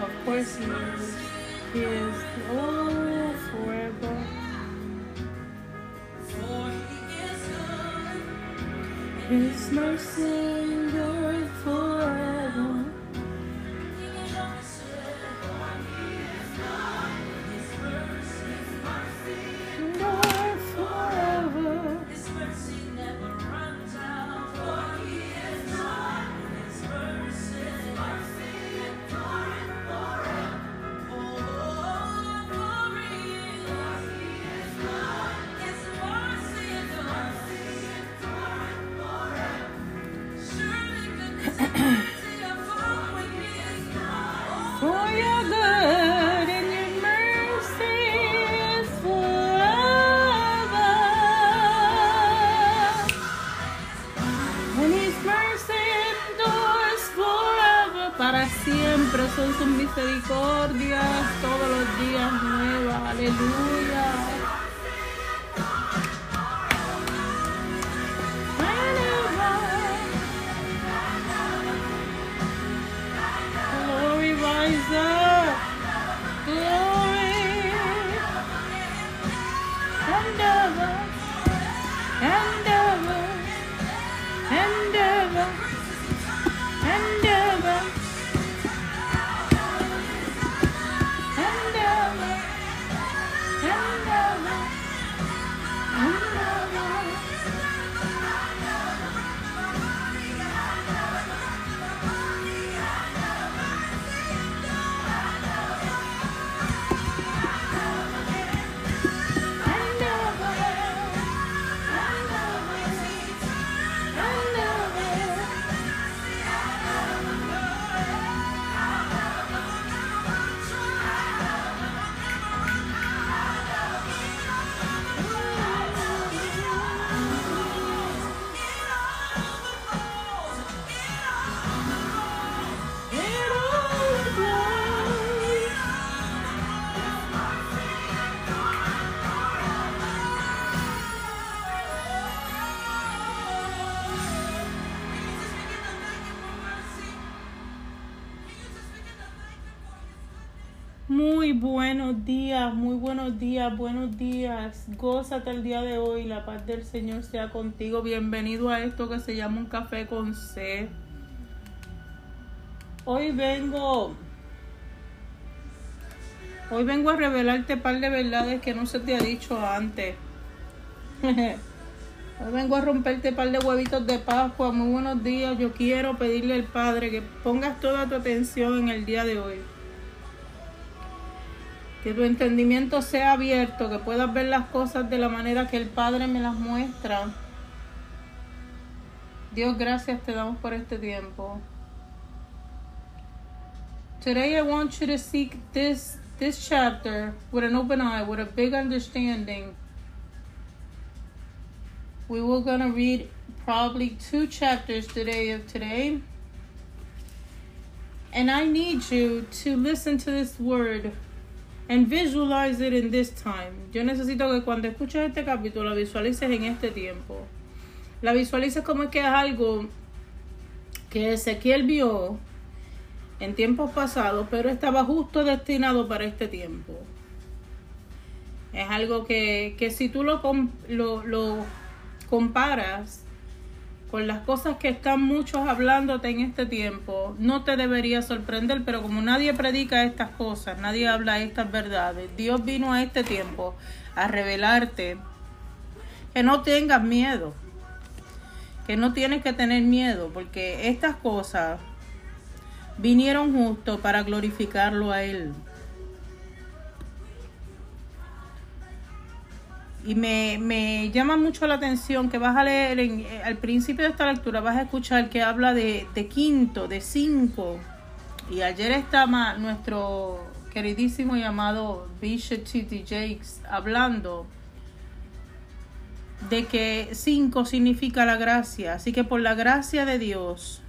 of course He is oh forever. For he is good. His mercy. Buenos días, muy buenos días, buenos días. Gózate el día de hoy, la paz del Señor sea contigo. Bienvenido a esto que se llama un café con C. Hoy vengo Hoy vengo a revelarte un par de verdades que no se te ha dicho antes. Hoy vengo a romperte un par de huevitos de Pascua. Muy buenos días. Yo quiero pedirle al Padre que pongas toda tu atención en el día de hoy. Que tu entendimiento sea abierto, que puedas ver las cosas de la manera que el Padre me las muestra. Dios, gracias te damos por este tiempo. Today I want you to seek this this chapter with an open eye, with a big understanding. We were gonna read probably two chapters today of today. And I need you to listen to this word and visualize it in this time. Yo necesito que cuando escuches este capítulo lo visualices en este tiempo. La visualices como que es algo que Ezequiel vio en tiempos pasados, pero estaba justo destinado para este tiempo. Es algo que, que si tú lo, lo, lo comparas con las cosas que están muchos hablándote en este tiempo, no te debería sorprender, pero como nadie predica estas cosas, nadie habla estas verdades, Dios vino a este tiempo a revelarte que no tengas miedo, que no tienes que tener miedo, porque estas cosas vinieron justo para glorificarlo a Él. Y me, me llama mucho la atención que vas a leer eh, al principio de esta lectura, vas a escuchar que habla de, de quinto, de cinco. Y ayer estaba nuestro queridísimo llamado Bishop T.T. Jakes hablando de que cinco significa la gracia. Así que por la gracia de Dios,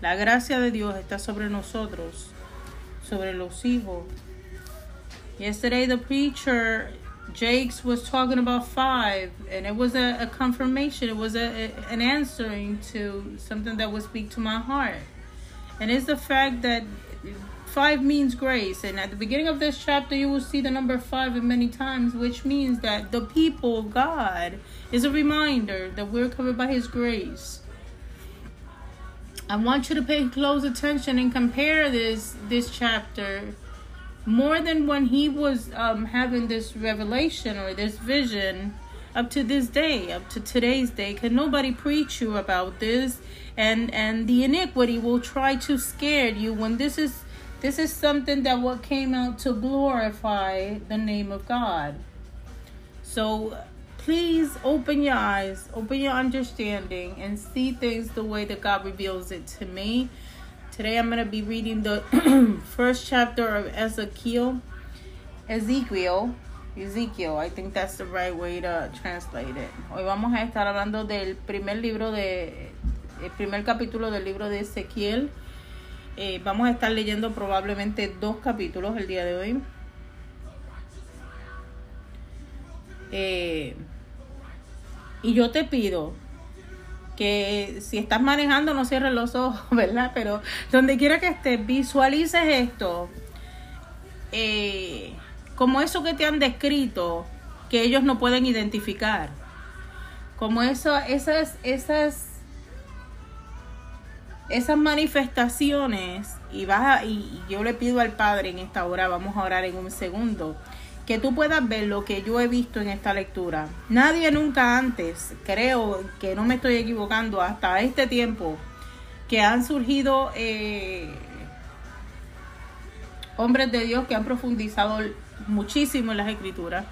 la gracia de Dios está sobre nosotros, sobre los hijos. Yesterday the preacher Jakes was talking about five, and it was a, a confirmation. It was a, a- an answering to something that would speak to my heart, and it's the fact that five means grace. And at the beginning of this chapter, you will see the number five many times, which means that the people God is a reminder that we're covered by His grace. I want you to pay close attention and compare this this chapter more than when he was um, having this revelation or this vision up to this day, up to today's day. Can nobody preach you about this? And and the iniquity will try to scare you when this is this is something that what came out to glorify the name of God. So please open your eyes, open your understanding, and see things the way that God reveals it to me. Today I'm going to be reading the first chapter of Ezekiel. Ezekiel. Ezekiel, I think that's the right way to translate it. Hoy vamos a estar hablando del primer libro de el primer capítulo del libro de Ezequiel. Eh, vamos a estar leyendo probablemente dos capítulos el día de hoy. Eh, y yo te pido que si estás manejando no cierres los ojos, ¿verdad? Pero donde quiera que estés, visualices esto eh, como eso que te han descrito que ellos no pueden identificar. Como eso, esas, esas, esas manifestaciones y vas y yo le pido al Padre en esta hora, vamos a orar en un segundo que tú puedas ver lo que yo he visto en esta lectura. Nadie nunca antes, creo que no me estoy equivocando, hasta este tiempo, que han surgido eh, hombres de Dios que han profundizado muchísimo en las escrituras,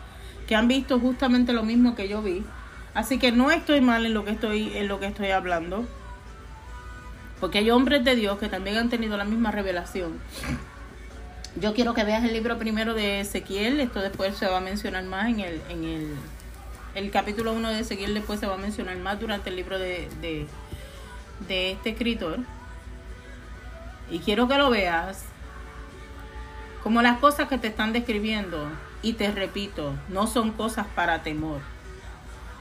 que han visto justamente lo mismo que yo vi. Así que no estoy mal en lo que estoy, en lo que estoy hablando. Porque hay hombres de Dios que también han tenido la misma revelación. Yo quiero que veas el libro primero de Ezequiel, esto después se va a mencionar más en el, en el, el capítulo 1 de Ezequiel, después se va a mencionar más durante el libro de, de, de este escritor. Y quiero que lo veas como las cosas que te están describiendo. Y te repito, no son cosas para temor.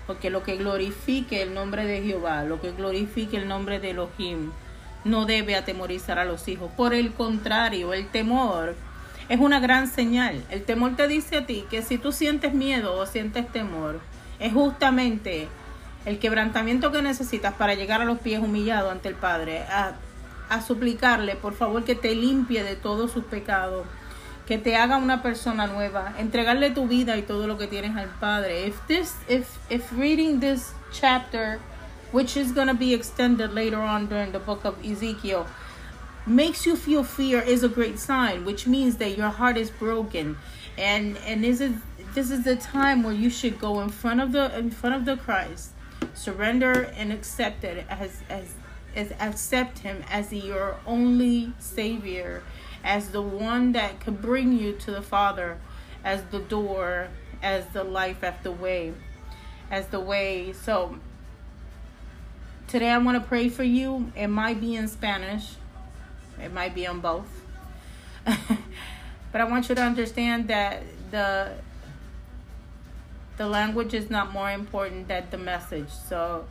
Porque lo que glorifique el nombre de Jehová, lo que glorifique el nombre de Elohim, no debe atemorizar a los hijos. Por el contrario, el temor es una gran señal. El temor te dice a ti que si tú sientes miedo o sientes temor, es justamente el quebrantamiento que necesitas para llegar a los pies humillados ante el Padre, a, a suplicarle, por favor, que te limpie de todos sus pecados, que te haga una persona nueva, entregarle tu vida y todo lo que tienes al Padre. If this, if, if reading this chapter, which is going to be extended later on during the book of Ezekiel, makes you feel fear is a great sign, which means that your heart is broken. And and this is this is the time where you should go in front of the in front of the Christ, surrender and accept it as as as accept him as your only savior, as the one that can bring you to the Father, as the door, as the life after way, as the way. So today I want to pray for you. It might be in Spanish it might be on both. but I want you to understand that the the language is not more important than the message. So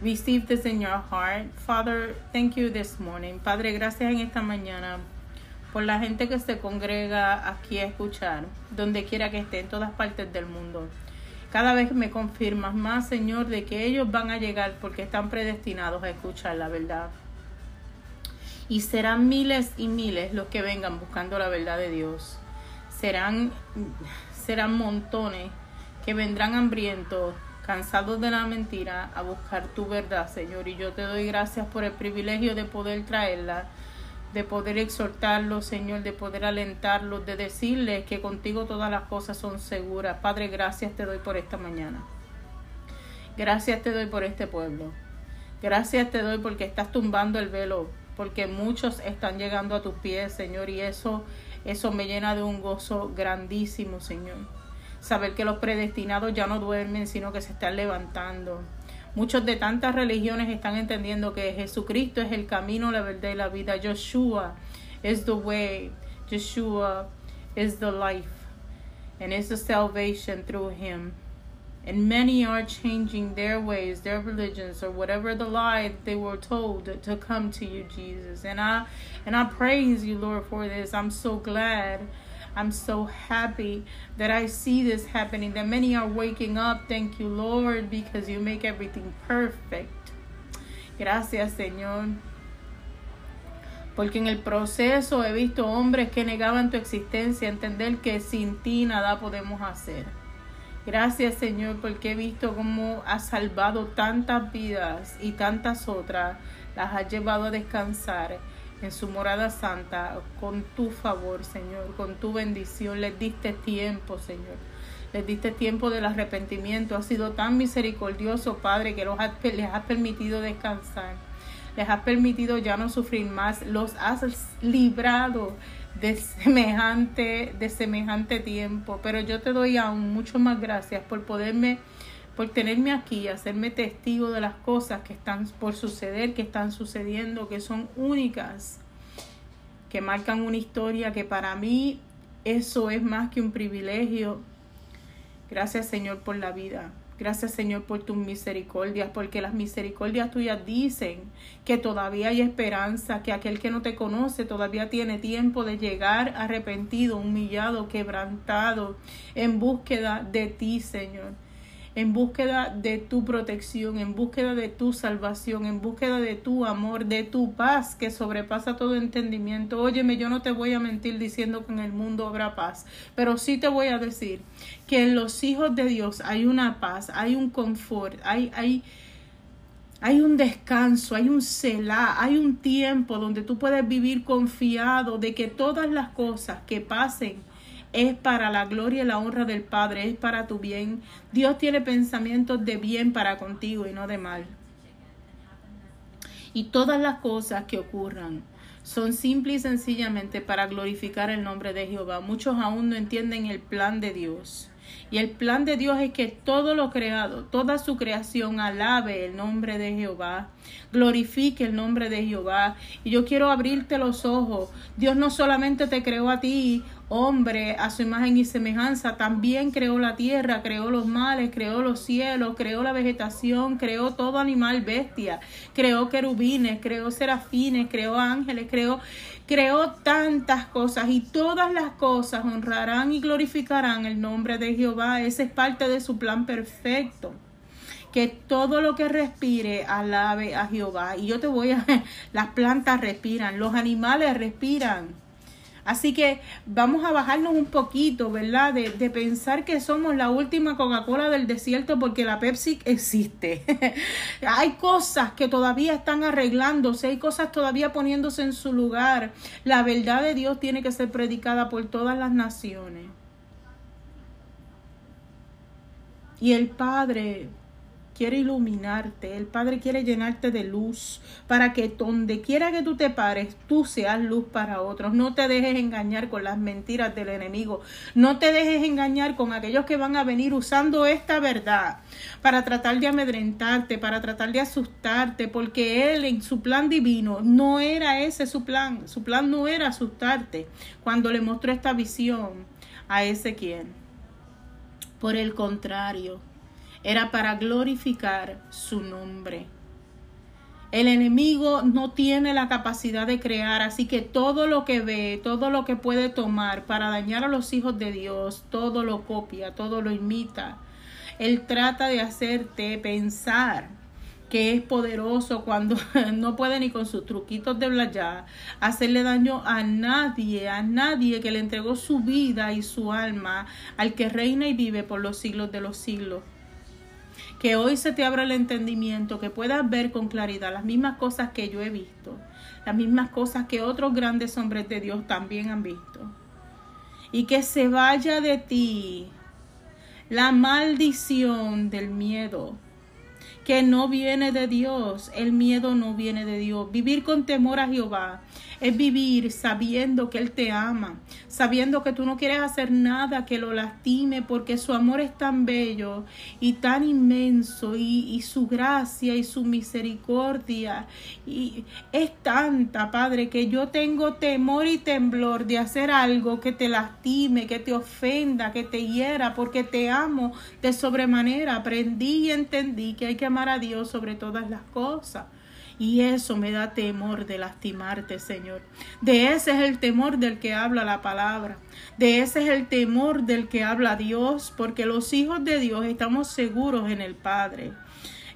receive this in your heart. Father, thank you this morning. Padre, gracias en esta mañana por la gente que se congrega aquí a escuchar, donde quiera que esté, en todas partes del mundo. Cada vez me confirmas más, Señor, de que ellos van a llegar porque están predestinados a escuchar la verdad. Y serán miles y miles los que vengan buscando la verdad de Dios. Serán, serán montones que vendrán hambrientos, cansados de la mentira, a buscar tu verdad, Señor. Y yo te doy gracias por el privilegio de poder traerla, de poder exhortarlos, Señor, de poder alentarlos, de decirles que contigo todas las cosas son seguras. Padre, gracias te doy por esta mañana. Gracias te doy por este pueblo. Gracias te doy porque estás tumbando el velo porque muchos están llegando a tus pies, Señor, y eso, eso me llena de un gozo grandísimo, Señor. Saber que los predestinados ya no duermen, sino que se están levantando. Muchos de tantas religiones están entendiendo que Jesucristo es el camino, la verdad y la vida. Yeshua is the way. Yeshua is the life. And it's the salvation through him. And many are changing their ways, their religions, or whatever the lie they were told to come to you, Jesus. And I and I praise you, Lord, for this. I'm so glad. I'm so happy that I see this happening, that many are waking up. Thank you, Lord, because you make everything perfect. Gracias, Señor. Porque en el proceso he visto hombres que negaban tu existencia, entender que sin ti nada podemos hacer. Gracias Señor porque he visto cómo has salvado tantas vidas y tantas otras, las has llevado a descansar en su morada santa con tu favor Señor, con tu bendición. Les diste tiempo Señor. Les diste tiempo del arrepentimiento. Has sido tan misericordioso Padre que los les has permitido descansar. Les has permitido ya no sufrir más. Los has librado de semejante, de semejante tiempo. Pero yo te doy aún mucho más gracias por poderme, por tenerme aquí, hacerme testigo de las cosas que están por suceder, que están sucediendo, que son únicas, que marcan una historia que para mí eso es más que un privilegio. Gracias Señor por la vida. Gracias Señor por tus misericordias, porque las misericordias tuyas dicen que todavía hay esperanza, que aquel que no te conoce todavía tiene tiempo de llegar arrepentido, humillado, quebrantado, en búsqueda de ti, Señor en búsqueda de tu protección, en búsqueda de tu salvación, en búsqueda de tu amor, de tu paz que sobrepasa todo entendimiento. Óyeme, yo no te voy a mentir diciendo que en el mundo habrá paz, pero sí te voy a decir que en los hijos de Dios hay una paz, hay un confort, hay, hay, hay un descanso, hay un celá, hay un tiempo donde tú puedes vivir confiado de que todas las cosas que pasen es para la gloria y la honra del Padre, es para tu bien. Dios tiene pensamientos de bien para contigo y no de mal. Y todas las cosas que ocurran son simple y sencillamente para glorificar el nombre de Jehová. Muchos aún no entienden el plan de Dios. Y el plan de Dios es que todo lo creado, toda su creación alabe el nombre de Jehová, glorifique el nombre de Jehová. Y yo quiero abrirte los ojos. Dios no solamente te creó a ti hombre a su imagen y semejanza, también creó la tierra, creó los males, creó los cielos, creó la vegetación, creó todo animal bestia, creó querubines, creó serafines, creó ángeles, creó, creó tantas cosas y todas las cosas honrarán y glorificarán el nombre de Jehová. Ese es parte de su plan perfecto que todo lo que respire alabe a Jehová. Y yo te voy a, las plantas respiran, los animales respiran. Así que vamos a bajarnos un poquito, ¿verdad? De, pensar que somos la última Coca-Cola del desierto porque la Pepsi existe. hay cosas que todavía están arreglándose, hay cosas todavía poniéndose en su lugar. La verdad de Dios tiene que ser predicada por todas las naciones. Y el Padre quiere iluminarte, el Padre quiere llenarte de luz para que donde quiera que tú te pares, tú seas luz para otros. No te dejes engañar con las mentiras del enemigo. No te dejes engañar con aquellos que van a venir usando esta verdad para tratar de amedrentarte, para tratar de asustarte, porque Él en su plan divino no era ese su plan. Su plan no era asustarte cuando le mostró esta visión a ese quien. Por el contrario, era para glorificar su nombre. El enemigo no tiene la capacidad de crear, así que todo lo que ve, todo lo que puede tomar para dañar a los hijos de Dios, todo lo copia, todo lo imita. Él trata de hacerte pensar que es poderoso cuando no puede ni con sus truquitos de blayar hacerle daño a nadie, a nadie que le entregó su vida y su alma al que reina y vive por los siglos de los siglos que hoy se te abra el entendimiento, que puedas ver con claridad las mismas cosas que yo he visto, las mismas cosas que otros grandes hombres de Dios también han visto. Y que se vaya de ti la maldición del miedo, que no viene de Dios, el miedo no viene de Dios. Vivir con temor a Jehová es vivir sabiendo que Él te ama, sabiendo que tú no quieres hacer nada que lo lastime, porque su amor es tan bello y tan inmenso y, su gracia y su misericordia y es tanta, Padre, que yo tengo temor y temblor de hacer algo que te lastime, que te ofenda, que te hiera, porque te amo de sobremanera. Aprendí y entendí que hay que amar a Dios sobre todas las cosas. Y eso me da temor de lastimarte, Señor. De ese es el temor del que habla la palabra. De ese es el temor del que habla Dios, porque los hijos de Dios estamos seguros en el Padre.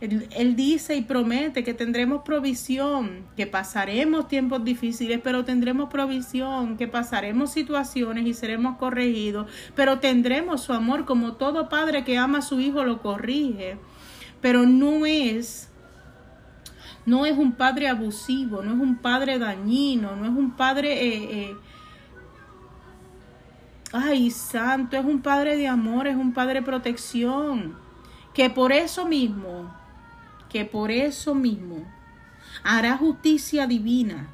Él, dice y promete que tendremos provisión, que pasaremos tiempos difíciles, pero tendremos provisión, que pasaremos situaciones y seremos corregidos, pero tendremos su amor como todo padre que ama a su hijo lo corrige. Pero no es no es un padre abusivo, no es un padre dañino, no es un padre, eh, eh, ay, santo, es un padre de amor, es un padre de protección, que por eso mismo que por eso mismo hará justicia divina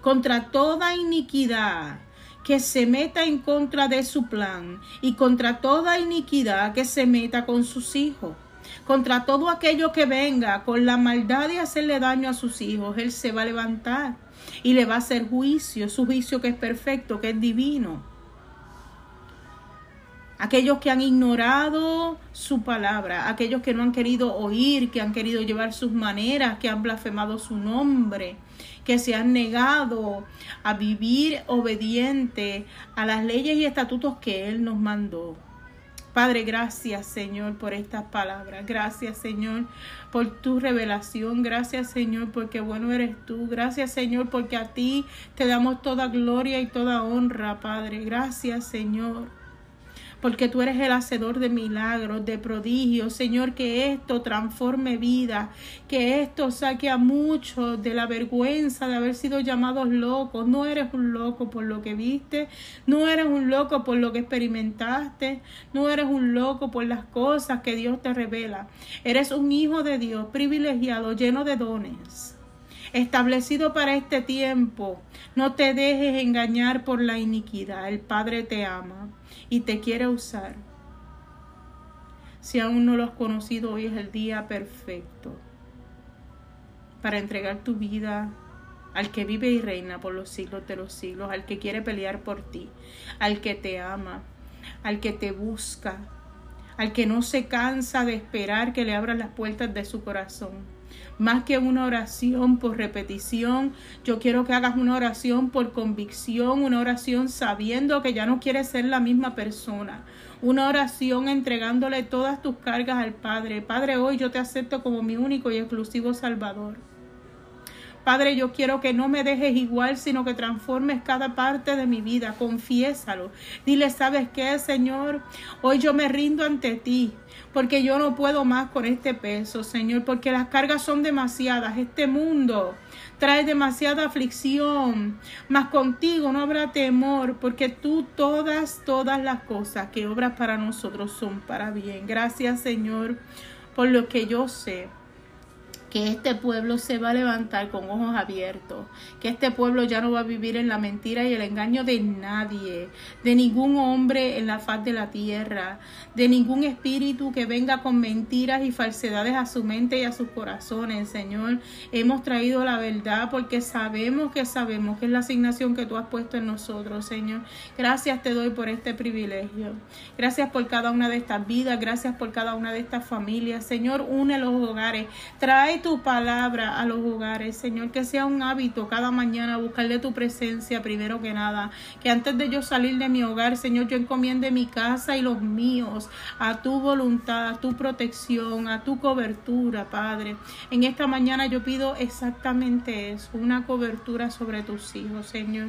contra toda iniquidad que se meta en contra de su plan y contra toda iniquidad que se meta con sus hijos. Contra todo aquello que venga con la maldad de hacerle daño a sus hijos, Él se va a levantar y le va a hacer juicio, su juicio que es perfecto, que es divino aquellos que han ignorado su palabra, aquellos que no han querido oír, que han querido llevar sus maneras, que han blasfemado su nombre, que se han negado a vivir obediente a las leyes y estatutos que Él nos mandó. Padre, gracias Señor por estas palabras. Gracias Señor por tu revelación. Gracias Señor porque bueno eres tú. Gracias Señor porque a ti te damos toda gloria y toda honra, Padre. Gracias Señor porque tú eres el hacedor de milagros, de prodigios. Señor, que esto transforme vida, que esto saque a muchos de la vergüenza de haber sido llamados locos. No eres un loco por lo que viste, no eres un loco por lo que experimentaste, no eres un loco por las cosas que Dios te revela. Eres un hijo de Dios privilegiado, lleno de dones establecido para este tiempo. No te dejes engañar por la iniquidad. El Padre te ama y te quiere usar. Si aún no lo has conocido, hoy es el día perfecto para entregar tu vida al que vive y reina por los siglos de los siglos, al que quiere pelear por ti, al que te ama, al que te busca, al que no se cansa de esperar que le abras las puertas de su corazón más que una oración por repetición, yo quiero que hagas una oración por convicción, una oración sabiendo que ya no quieres ser la misma persona, una oración entregándole todas tus cargas al Padre. Padre, hoy yo te acepto como mi único y exclusivo Salvador. Padre, yo quiero que no me dejes igual, sino que transformes cada parte de mi vida. Confiésalo. Dile, ¿sabes qué, Señor? Hoy yo me rindo ante ti porque yo no puedo más con este peso, Señor, porque las cargas son demasiadas. Este mundo trae demasiada aflicción, mas contigo no habrá temor, porque tú todas, todas las cosas que obras para nosotros son para bien. Gracias, Señor, por lo que yo sé que este pueblo se va a levantar con ojos abiertos, que este pueblo ya no va a vivir en la mentira y el engaño de nadie, de ningún hombre en la faz de la tierra, de ningún espíritu que venga con mentiras y falsedades a su mente y a sus corazones, Señor. Hemos traído la verdad porque sabemos que sabemos que es la asignación que tú has puesto en nosotros, Señor. Gracias te doy por este privilegio. Gracias por cada una de estas vidas, gracias por cada una de estas familias. Señor, une los hogares, trae tu palabra a los hogares, Señor, que sea un hábito cada mañana buscarle tu presencia primero que nada, que antes de yo salir de mi hogar, Señor, yo encomiende mi casa y los míos a tu voluntad, a tu protección, a tu cobertura, Padre. En esta mañana yo pido exactamente eso, una cobertura sobre tus hijos, Señor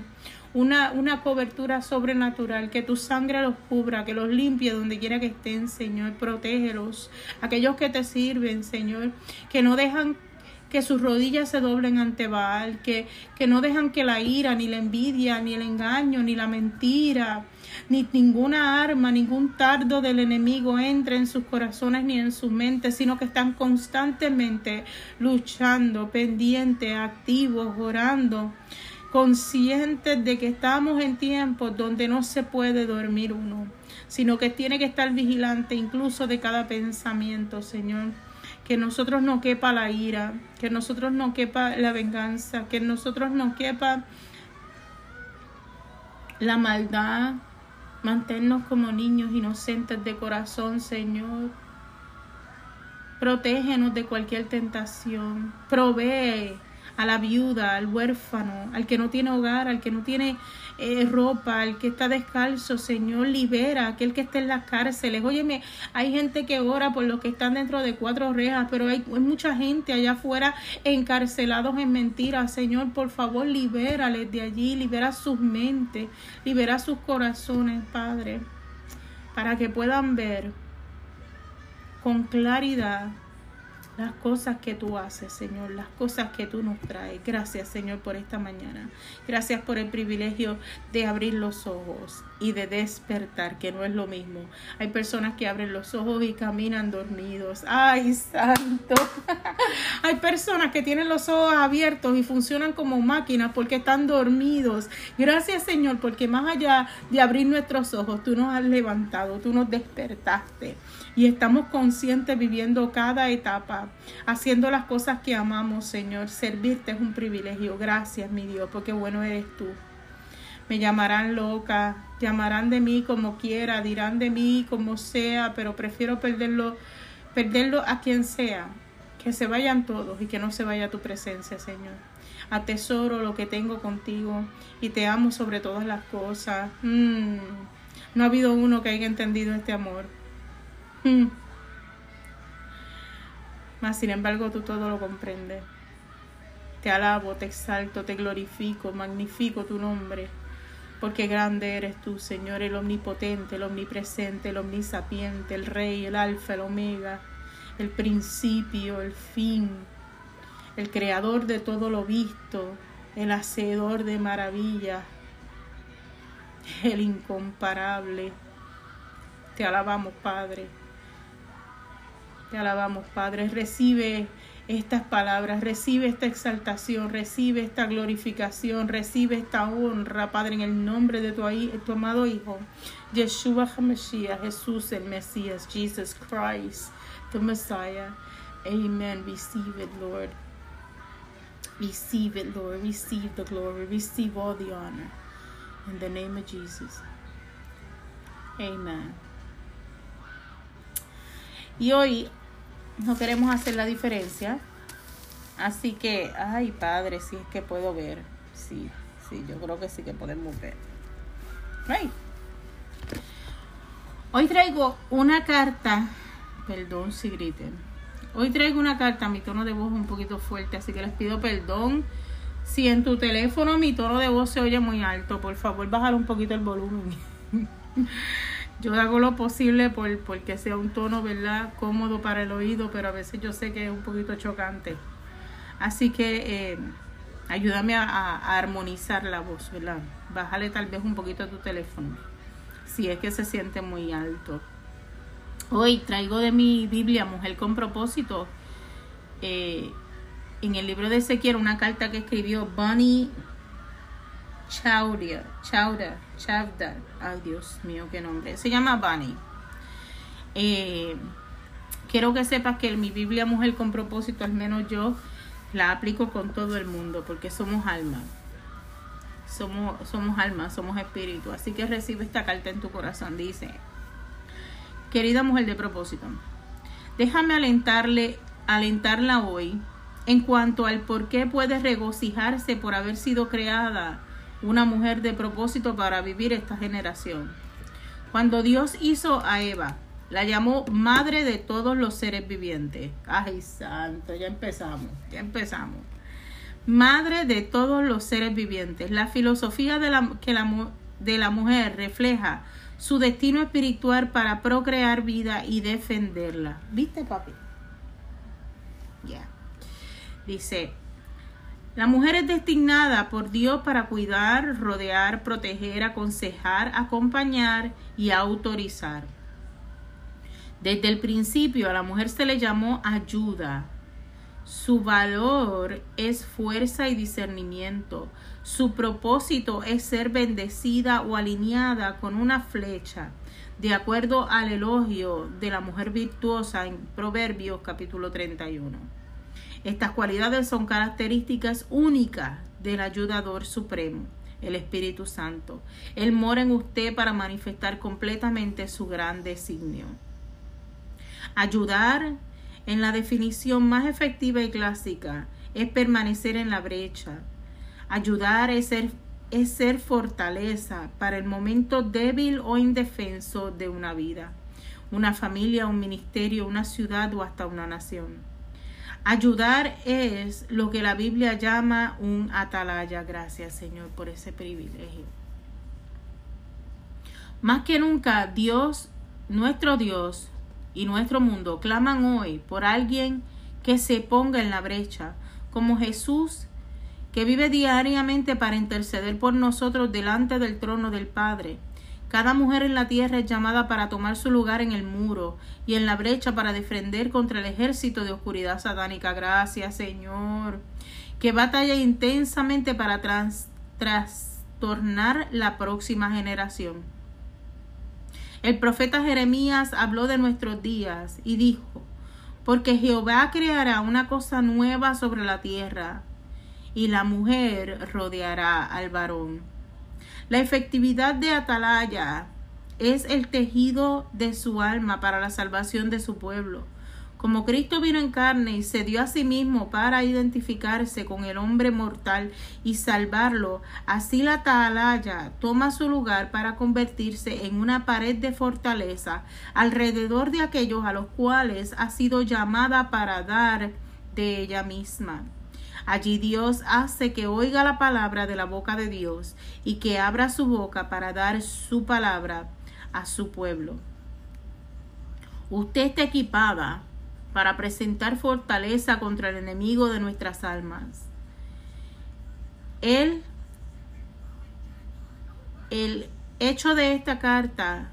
una, una cobertura sobrenatural, que tu sangre los cubra, que los limpie donde quiera que estén, Señor, protégelos. Aquellos que te sirven, Señor, que no dejan que sus rodillas se doblen ante Baal, que, que no dejan que la ira, ni la envidia, ni el engaño, ni la mentira, ni ninguna arma, ningún tardo del enemigo entre en sus corazones ni en sus mentes, sino que están constantemente luchando, pendientes, activos, orando conscientes de que estamos en tiempos donde no se puede dormir uno, sino que tiene que estar vigilante incluso de cada pensamiento, Señor. Que nosotros no quepa la ira, que nosotros no quepa la venganza, que nosotros no quepa la maldad. Manténnos como niños inocentes de corazón, Señor. Protégenos de cualquier tentación. Provee a la viuda, al huérfano, al que no tiene hogar, al que no tiene eh, ropa, al que está descalzo, Señor, libera a aquel que está en las cárceles. Óyeme, hay gente que ora por los que están dentro de cuatro rejas, pero hay, mucha gente allá afuera encarcelados en mentiras. Señor, por favor, libérales de allí, libera sus mentes, libera sus corazones, Padre, para que puedan ver con claridad las cosas que tú haces, Señor, las cosas que tú nos traes. Gracias, Señor, por esta mañana. Gracias por el privilegio de abrir los ojos y de despertar, que no es lo mismo. Hay personas que abren los ojos y caminan dormidos. Ay, santo. Hay personas que tienen los ojos abiertos y funcionan como máquinas porque están dormidos. Gracias, Señor, porque más allá de abrir nuestros ojos, tú nos has levantado, tú nos despertaste y estamos conscientes viviendo cada etapa, haciendo las cosas que amamos, Señor. Servirte es un privilegio. Gracias, mi Dios, porque bueno eres tú. Me llamarán loca, llamarán de mí como quiera, dirán de mí como sea, pero prefiero perderlo, perderlo a quien sea. Que se vayan todos y que no se vaya tu presencia, Señor. Atesoro lo que tengo contigo y te amo sobre todas las cosas. Mm. No ha habido uno que haya entendido este amor. Hmm. Mas sin embargo tú todo lo comprendes. Te alabo, te exalto, te glorifico, magnifico tu nombre, porque grande eres tú, Señor, el omnipotente, el omnipresente, el omnisapiente, el Rey, el Alfa, el Omega, el principio, el fin, el creador de todo lo visto, el hacedor de maravillas, el incomparable. Te alabamos, Padre. Te alabamos, Padre. Recibe estas palabras, recibe esta exaltación, recibe esta glorificación, recibe esta honra, Padre, en el nombre de tu, tu amado Hijo, Yeshua HaMashiach, Jesús el Mesías, Jesus Christ, the Messiah. Amen. Receive it, Lord. Receive it, Lord. Receive the glory. Receive all the honor. In the name of Jesus. Amen. Y hoy no queremos hacer la diferencia. Así que, ay padre, si es que puedo ver. Sí, sí, yo creo que sí que podemos ver. Hoy traigo una carta. Perdón si griten. Hoy traigo una carta, mi tono de voz es un poquito fuerte, así que les pido perdón. Si en tu teléfono mi tono de voz se oye muy alto, por favor bajar un poquito el volumen. yo hago lo posible por porque sea un tono, ¿verdad? Cómodo para el oído, pero a veces yo sé que es un poquito chocante. Así que eh, ayúdame a, armonizar la voz, ¿verdad? Bájale tal vez un poquito a tu teléfono, si es que se siente muy alto. Hoy traigo de mi Biblia, Mujer con propósito, eh, en el libro de Ezequiel, una carta que escribió Bunny Chowder, Chowder, Chowder, ay Dios mío, qué nombre, se llama Bunny. Eh, quiero que sepas que mi Biblia Mujer con propósito, al menos yo la aplico con todo el mundo, porque somos alma. Somos, somos alma, somos espíritu. Así que recibe esta carta en tu corazón. Dice, querida mujer de propósito, déjame alentarle, alentarla hoy en cuanto al por qué puede regocijarse por haber sido creada una mujer de propósito para vivir esta generación. Cuando Dios hizo a Eva, la llamó madre de todos los seres vivientes. Ay, santo, ya empezamos, ya empezamos. Madre de todos los seres vivientes. La filosofía de la, que la, de la mujer refleja su destino espiritual para procrear vida y defenderla. ¿Viste, papi? Ya. Dice, la mujer es destinada por Dios para cuidar, rodear, proteger, aconsejar, acompañar y autorizar. Desde el principio a la mujer se le llamó ayuda. Su valor es fuerza y discernimiento. Su propósito es ser bendecida o alineada con una flecha, de acuerdo al elogio de la mujer virtuosa en Proverbios capítulo 31. Estas cualidades son características únicas del ayudador supremo, el Espíritu Santo. Él mora en usted para manifestar completamente su gran designio. Ayudar, en la definición más efectiva y clásica, es permanecer en la brecha. Ayudar es ser, es ser fortaleza para el momento débil o indefenso de una vida, una familia, un ministerio, una ciudad o hasta una nación. Ayudar es lo que la Biblia llama un atalaya. Gracias Señor por ese privilegio. Más que nunca, Dios, nuestro Dios, y nuestro mundo claman hoy por alguien que se ponga en la brecha, como Jesús, que vive diariamente para interceder por nosotros delante del trono del Padre. Cada mujer en la tierra es llamada para tomar su lugar en el muro y en la brecha para defender contra el ejército de oscuridad satánica. Gracias, Señor. Que batalla intensamente para trastornar la próxima generación. El profeta Jeremías habló de nuestros días y dijo, porque Jehová creará una cosa nueva sobre la tierra, y la mujer rodeará al varón. La efectividad de Atalaya es el tejido de su alma para la salvación de su pueblo. Como Cristo vino en carne y se dio a sí mismo para identificarse con el hombre mortal y salvarlo, así la atalaya toma su lugar para convertirse en una pared de fortaleza alrededor de aquellos a los cuales ha sido llamada para dar de ella misma. Allí Dios hace que oiga la palabra de la boca de Dios y que abra su boca para dar su palabra a su pueblo. Usted está equipada para presentar fortaleza contra el enemigo de nuestras almas. Él, el hecho de esta carta,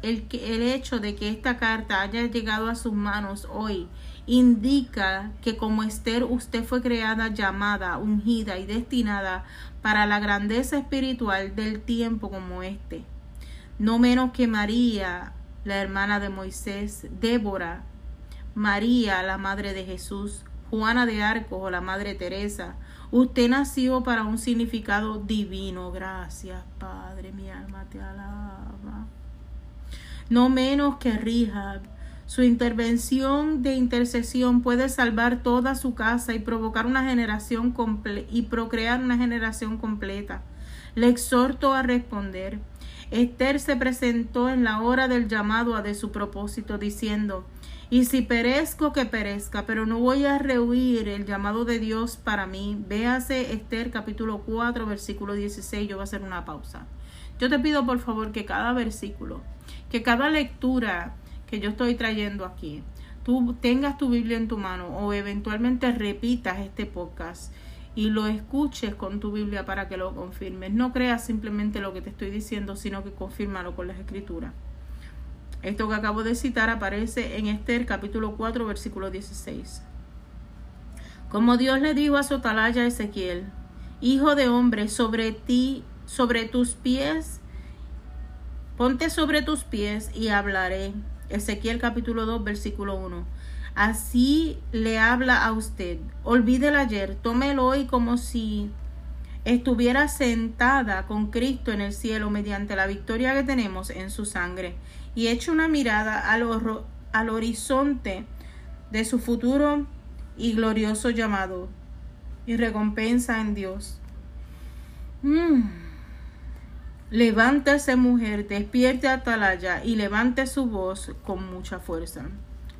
el, el hecho de que esta carta haya llegado a sus manos hoy, indica que como Esther usted fue creada, llamada, ungida y destinada para la grandeza espiritual del tiempo como este. No menos que María, la hermana de Moisés, Débora, María, la Madre de Jesús, Juana de Arcos o la Madre Teresa. Usted nació para un significado divino. Gracias, Padre, mi alma te alaba. No menos que Rihab. Su intervención de intercesión puede salvar toda su casa y provocar una generación y procrear una generación completa. Le exhorto a responder. Esther se presentó en la hora del llamado a de su propósito, diciendo y si perezco, que perezca, pero no voy a rehuir el llamado de Dios para mí. Véase Esther capítulo 4, versículo 16. Yo voy a hacer una pausa. Yo te pido por favor que cada versículo, que cada lectura que yo estoy trayendo aquí, tú tengas tu Biblia en tu mano o eventualmente repitas este podcast y lo escuches con tu Biblia para que lo confirmes. No creas simplemente lo que te estoy diciendo, sino que confírmalo con las escrituras. Esto que acabo de citar aparece en Esther capítulo 4 versículo 16. Como Dios le dijo a Sotalaya Ezequiel, Hijo de hombre, sobre ti, sobre tus pies, ponte sobre tus pies y hablaré. Ezequiel capítulo 2 versículo 1. Así le habla a usted. Olvide el ayer, tómelo hoy como si estuviera sentada con Cristo en el cielo mediante la victoria que tenemos en su sangre y eche una mirada al, al horizonte de su futuro y glorioso llamado y recompensa en Dios. Mm. Levántese mujer, despierte Atalaya y levante su voz con mucha fuerza.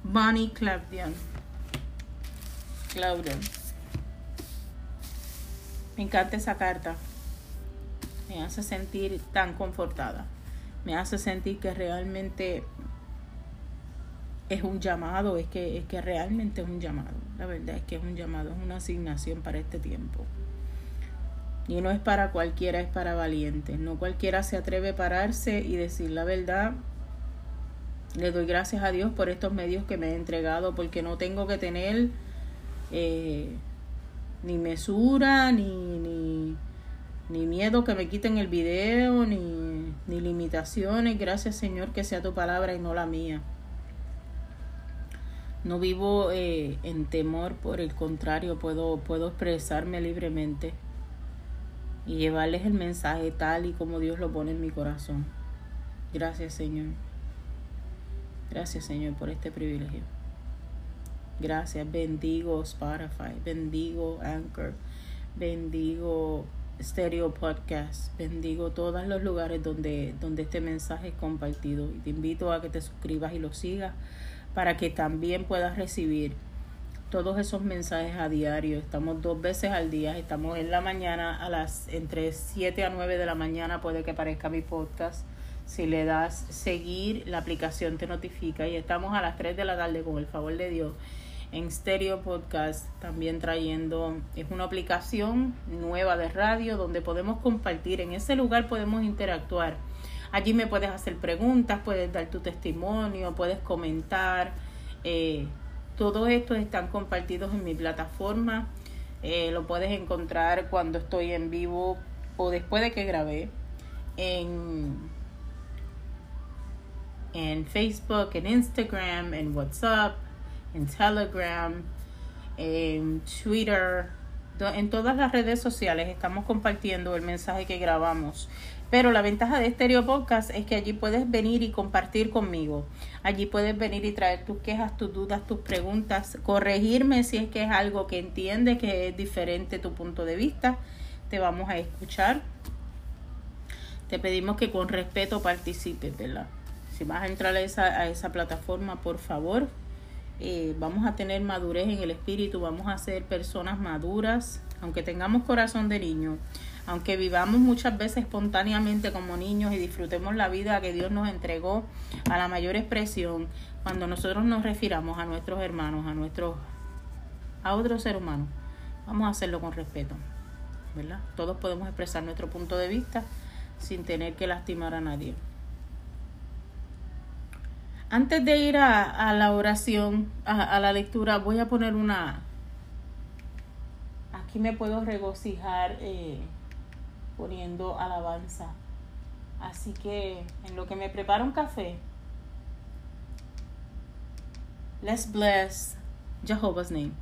Bonnie Claudian. Claudia. Me encanta esa carta. Me hace sentir tan confortada me hace sentir que realmente es un llamado, es que, es que realmente es un llamado. La verdad es que es un llamado, es una asignación para este tiempo. Y no es para cualquiera, es para valientes. No cualquiera se atreve a pararse y decir la verdad. Le doy gracias a Dios por estos medios que me he entregado, porque no tengo que tener eh, ni mesura, ni, ni, ni, miedo que me quiten el video, ni, ni limitaciones. Gracias Señor que sea tu palabra y no la mía. No vivo eh, en temor, por el contrario, puedo, puedo expresarme libremente y llevarles el mensaje tal y como Dios lo pone en mi corazón. Gracias Señor. Gracias Señor por este privilegio. Gracias. Bendigo Spotify, bendigo Anchor, bendigo Stereo Podcast, bendigo todos los lugares donde, donde este mensaje es compartido. Y te invito a que te suscribas y lo sigas para que también puedas recibir todos esos mensajes a diario. Estamos dos veces al día. Estamos en la mañana a las entre 7 a 9 de la mañana. Puede que aparezca mi podcast. Si le das seguir, la aplicación te notifica. Y estamos a las 3 de la tarde, con el favor de Dios, en Stereo Podcast, también trayendo, es una aplicación nueva de radio donde podemos compartir. En ese lugar podemos interactuar Allí me puedes hacer preguntas, puedes dar tu testimonio, puedes comentar. Eh, todo esto están compartidos en mi plataforma. Eh, lo puedes encontrar cuando estoy en vivo o después de que grabé en, en Facebook, en Instagram, en WhatsApp, en Telegram, en Twitter, en todas las redes sociales estamos compartiendo el mensaje que grabamos. Pero la ventaja de Stereo Podcast es que allí puedes venir y compartir conmigo. Allí puedes venir y traer tus quejas, tus dudas, tus preguntas, corregirme si es que es algo que entiendes que es diferente tu punto de vista. Te vamos a escuchar. Te pedimos que con respeto participes, ¿verdad? Si vas a entrar a esa, a esa plataforma, por favor, eh, vamos a tener madurez en el espíritu, vamos a ser personas maduras, aunque tengamos corazón de niño, aunque vivamos muchas veces espontáneamente como niños y disfrutemos la vida que Dios nos entregó a la mayor expresión, cuando nosotros nos refiramos a nuestros hermanos, a nuestros a otros seres humanos, vamos a hacerlo con respeto, ¿verdad? Todos podemos expresar nuestro punto de vista sin tener que lastimar a nadie. Antes de ir a, la oración, a, la lectura, voy a poner una... Aquí me puedo regocijar eh, poniendo alabanza. Así que en lo que me preparo un café, let's bless Jehovah's name.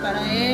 Para Él.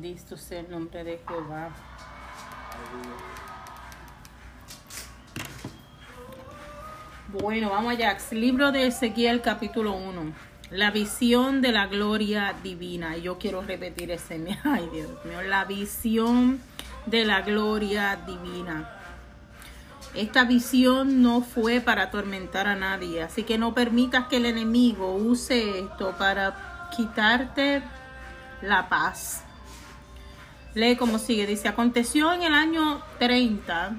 Bendito sea el nombre de Jehová. Bueno, vamos allá. Libro de Ezequiel capítulo 1. La visión de la gloria divina. Yo quiero repetir ese. Ay, Dios mío. La visión de la gloria divina. Esta visión no fue para atormentar a nadie, así que no permitas que el enemigo use esto para quitarte la paz. Lee como sigue, dice, aconteció en el año 30,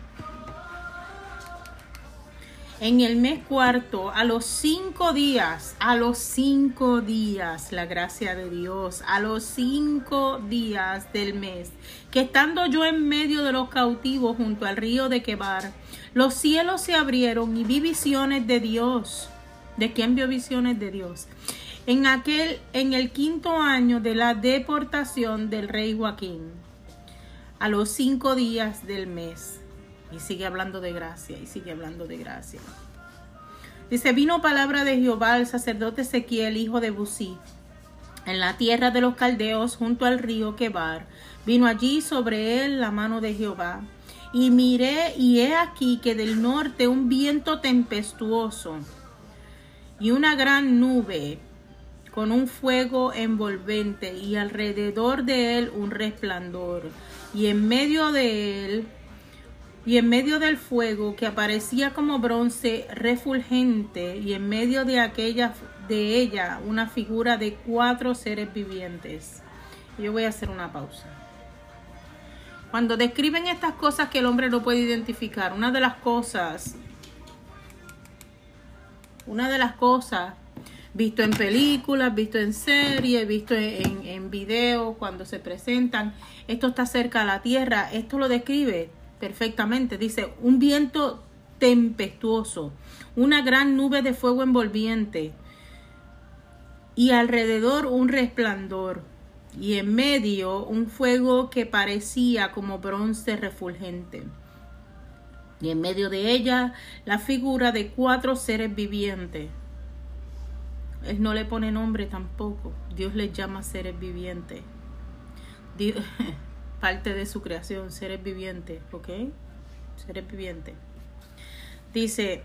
en el mes cuarto, a los cinco días, a los cinco días, la gracia de Dios, a los cinco días del mes, que estando yo en medio de los cautivos junto al río de Quebar, los cielos se abrieron y vi visiones de Dios. ¿De quién vio visiones de Dios? En aquel, en el quinto año de la deportación del rey Joaquín, a los cinco días del mes. Y sigue hablando de gracia, y sigue hablando de gracia. Dice, vino palabra de Jehová al sacerdote Ezequiel, hijo de Busí, en la tierra de los caldeos, junto al río Quebar. Vino allí sobre él la mano de Jehová. Y miré, y he aquí que del norte un viento tempestuoso y una gran nube con un fuego envolvente y alrededor de él un resplandor y en medio de él y en medio del fuego que aparecía como bronce refulgente y en medio de aquella de ella una figura de cuatro seres vivientes. Yo voy a hacer una pausa. Cuando describen estas cosas que el hombre no puede identificar, una de las cosas, una de las cosas, visto en películas, visto en series, visto en, en videos, cuando se presentan, esto está cerca a la tierra, esto lo describe perfectamente. Dice, un viento tempestuoso, una gran nube de fuego envolviente y alrededor un resplandor y en medio un fuego que parecía como bronce refulgente. Y en medio de ella la figura de cuatro seres vivientes. Él no le pone nombre tampoco. Dios les llama seres vivientes. Dios, parte de su creación, seres vivientes, ¿ok? Seres vivientes. Dice,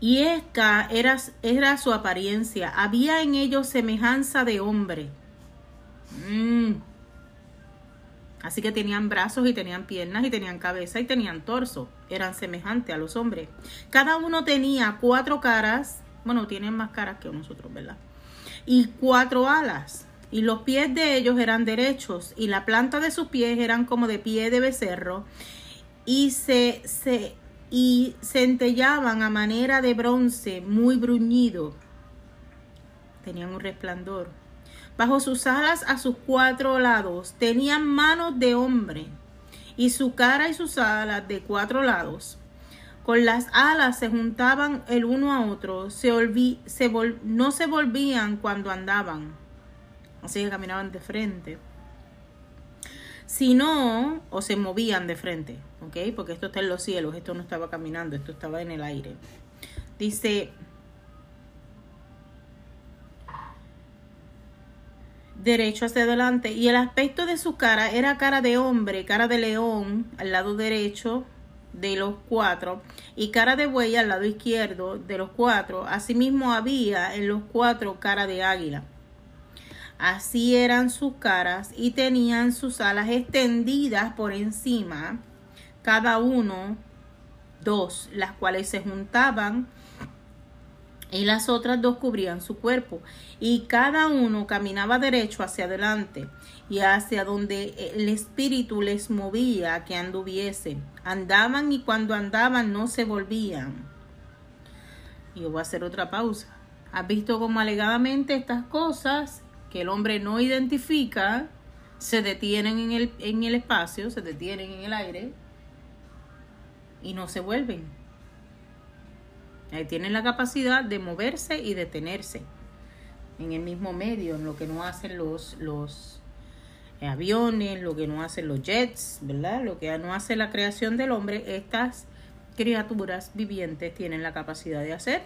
y esta era, era su apariencia. Había en ellos semejanza de hombre. Mm. Así que tenían brazos y tenían piernas y tenían cabeza y tenían torso. Eran semejantes a los hombres. Cada uno tenía cuatro caras. Bueno, tienen más caras que nosotros, ¿verdad? y cuatro alas. Y los pies de ellos eran derechos, y la planta de sus pies eran como de pie de becerro, y se, se y centellaban a manera de bronce muy bruñido. Tenían un resplandor. Bajo sus alas a sus cuatro lados tenían manos de hombre y su cara y sus alas de cuatro lados. Con las alas se juntaban el uno a otro, se, se no se volvían cuando andaban, así que caminaban de frente, sino o se movían de frente, ¿ok? Porque esto está en los cielos, esto no estaba caminando, esto estaba en el aire. Dice, derecho hacia adelante y el aspecto de su cara era cara de hombre, cara de león al lado derecho de los cuatro y cara de buey al lado izquierdo de los cuatro. Asimismo había en los cuatro cara de águila. Así eran sus caras y tenían sus alas extendidas por encima, cada uno dos, las cuales se juntaban y las otras dos cubrían su cuerpo, y cada uno caminaba derecho hacia adelante y hacia donde el espíritu les movía que anduviese. Andaban y cuando andaban no se volvían. Yo voy a hacer otra pausa. ¿Has visto cómo alegadamente estas cosas que el hombre no identifica se detienen en el, en el espacio, se detienen en el aire y no se vuelven? Tienen la capacidad de moverse y detenerse en el mismo medio, en lo que no hacen los, los aviones, lo que no hacen los jets, ¿verdad? Lo que no hace la creación del hombre, estas criaturas vivientes tienen la capacidad de hacer,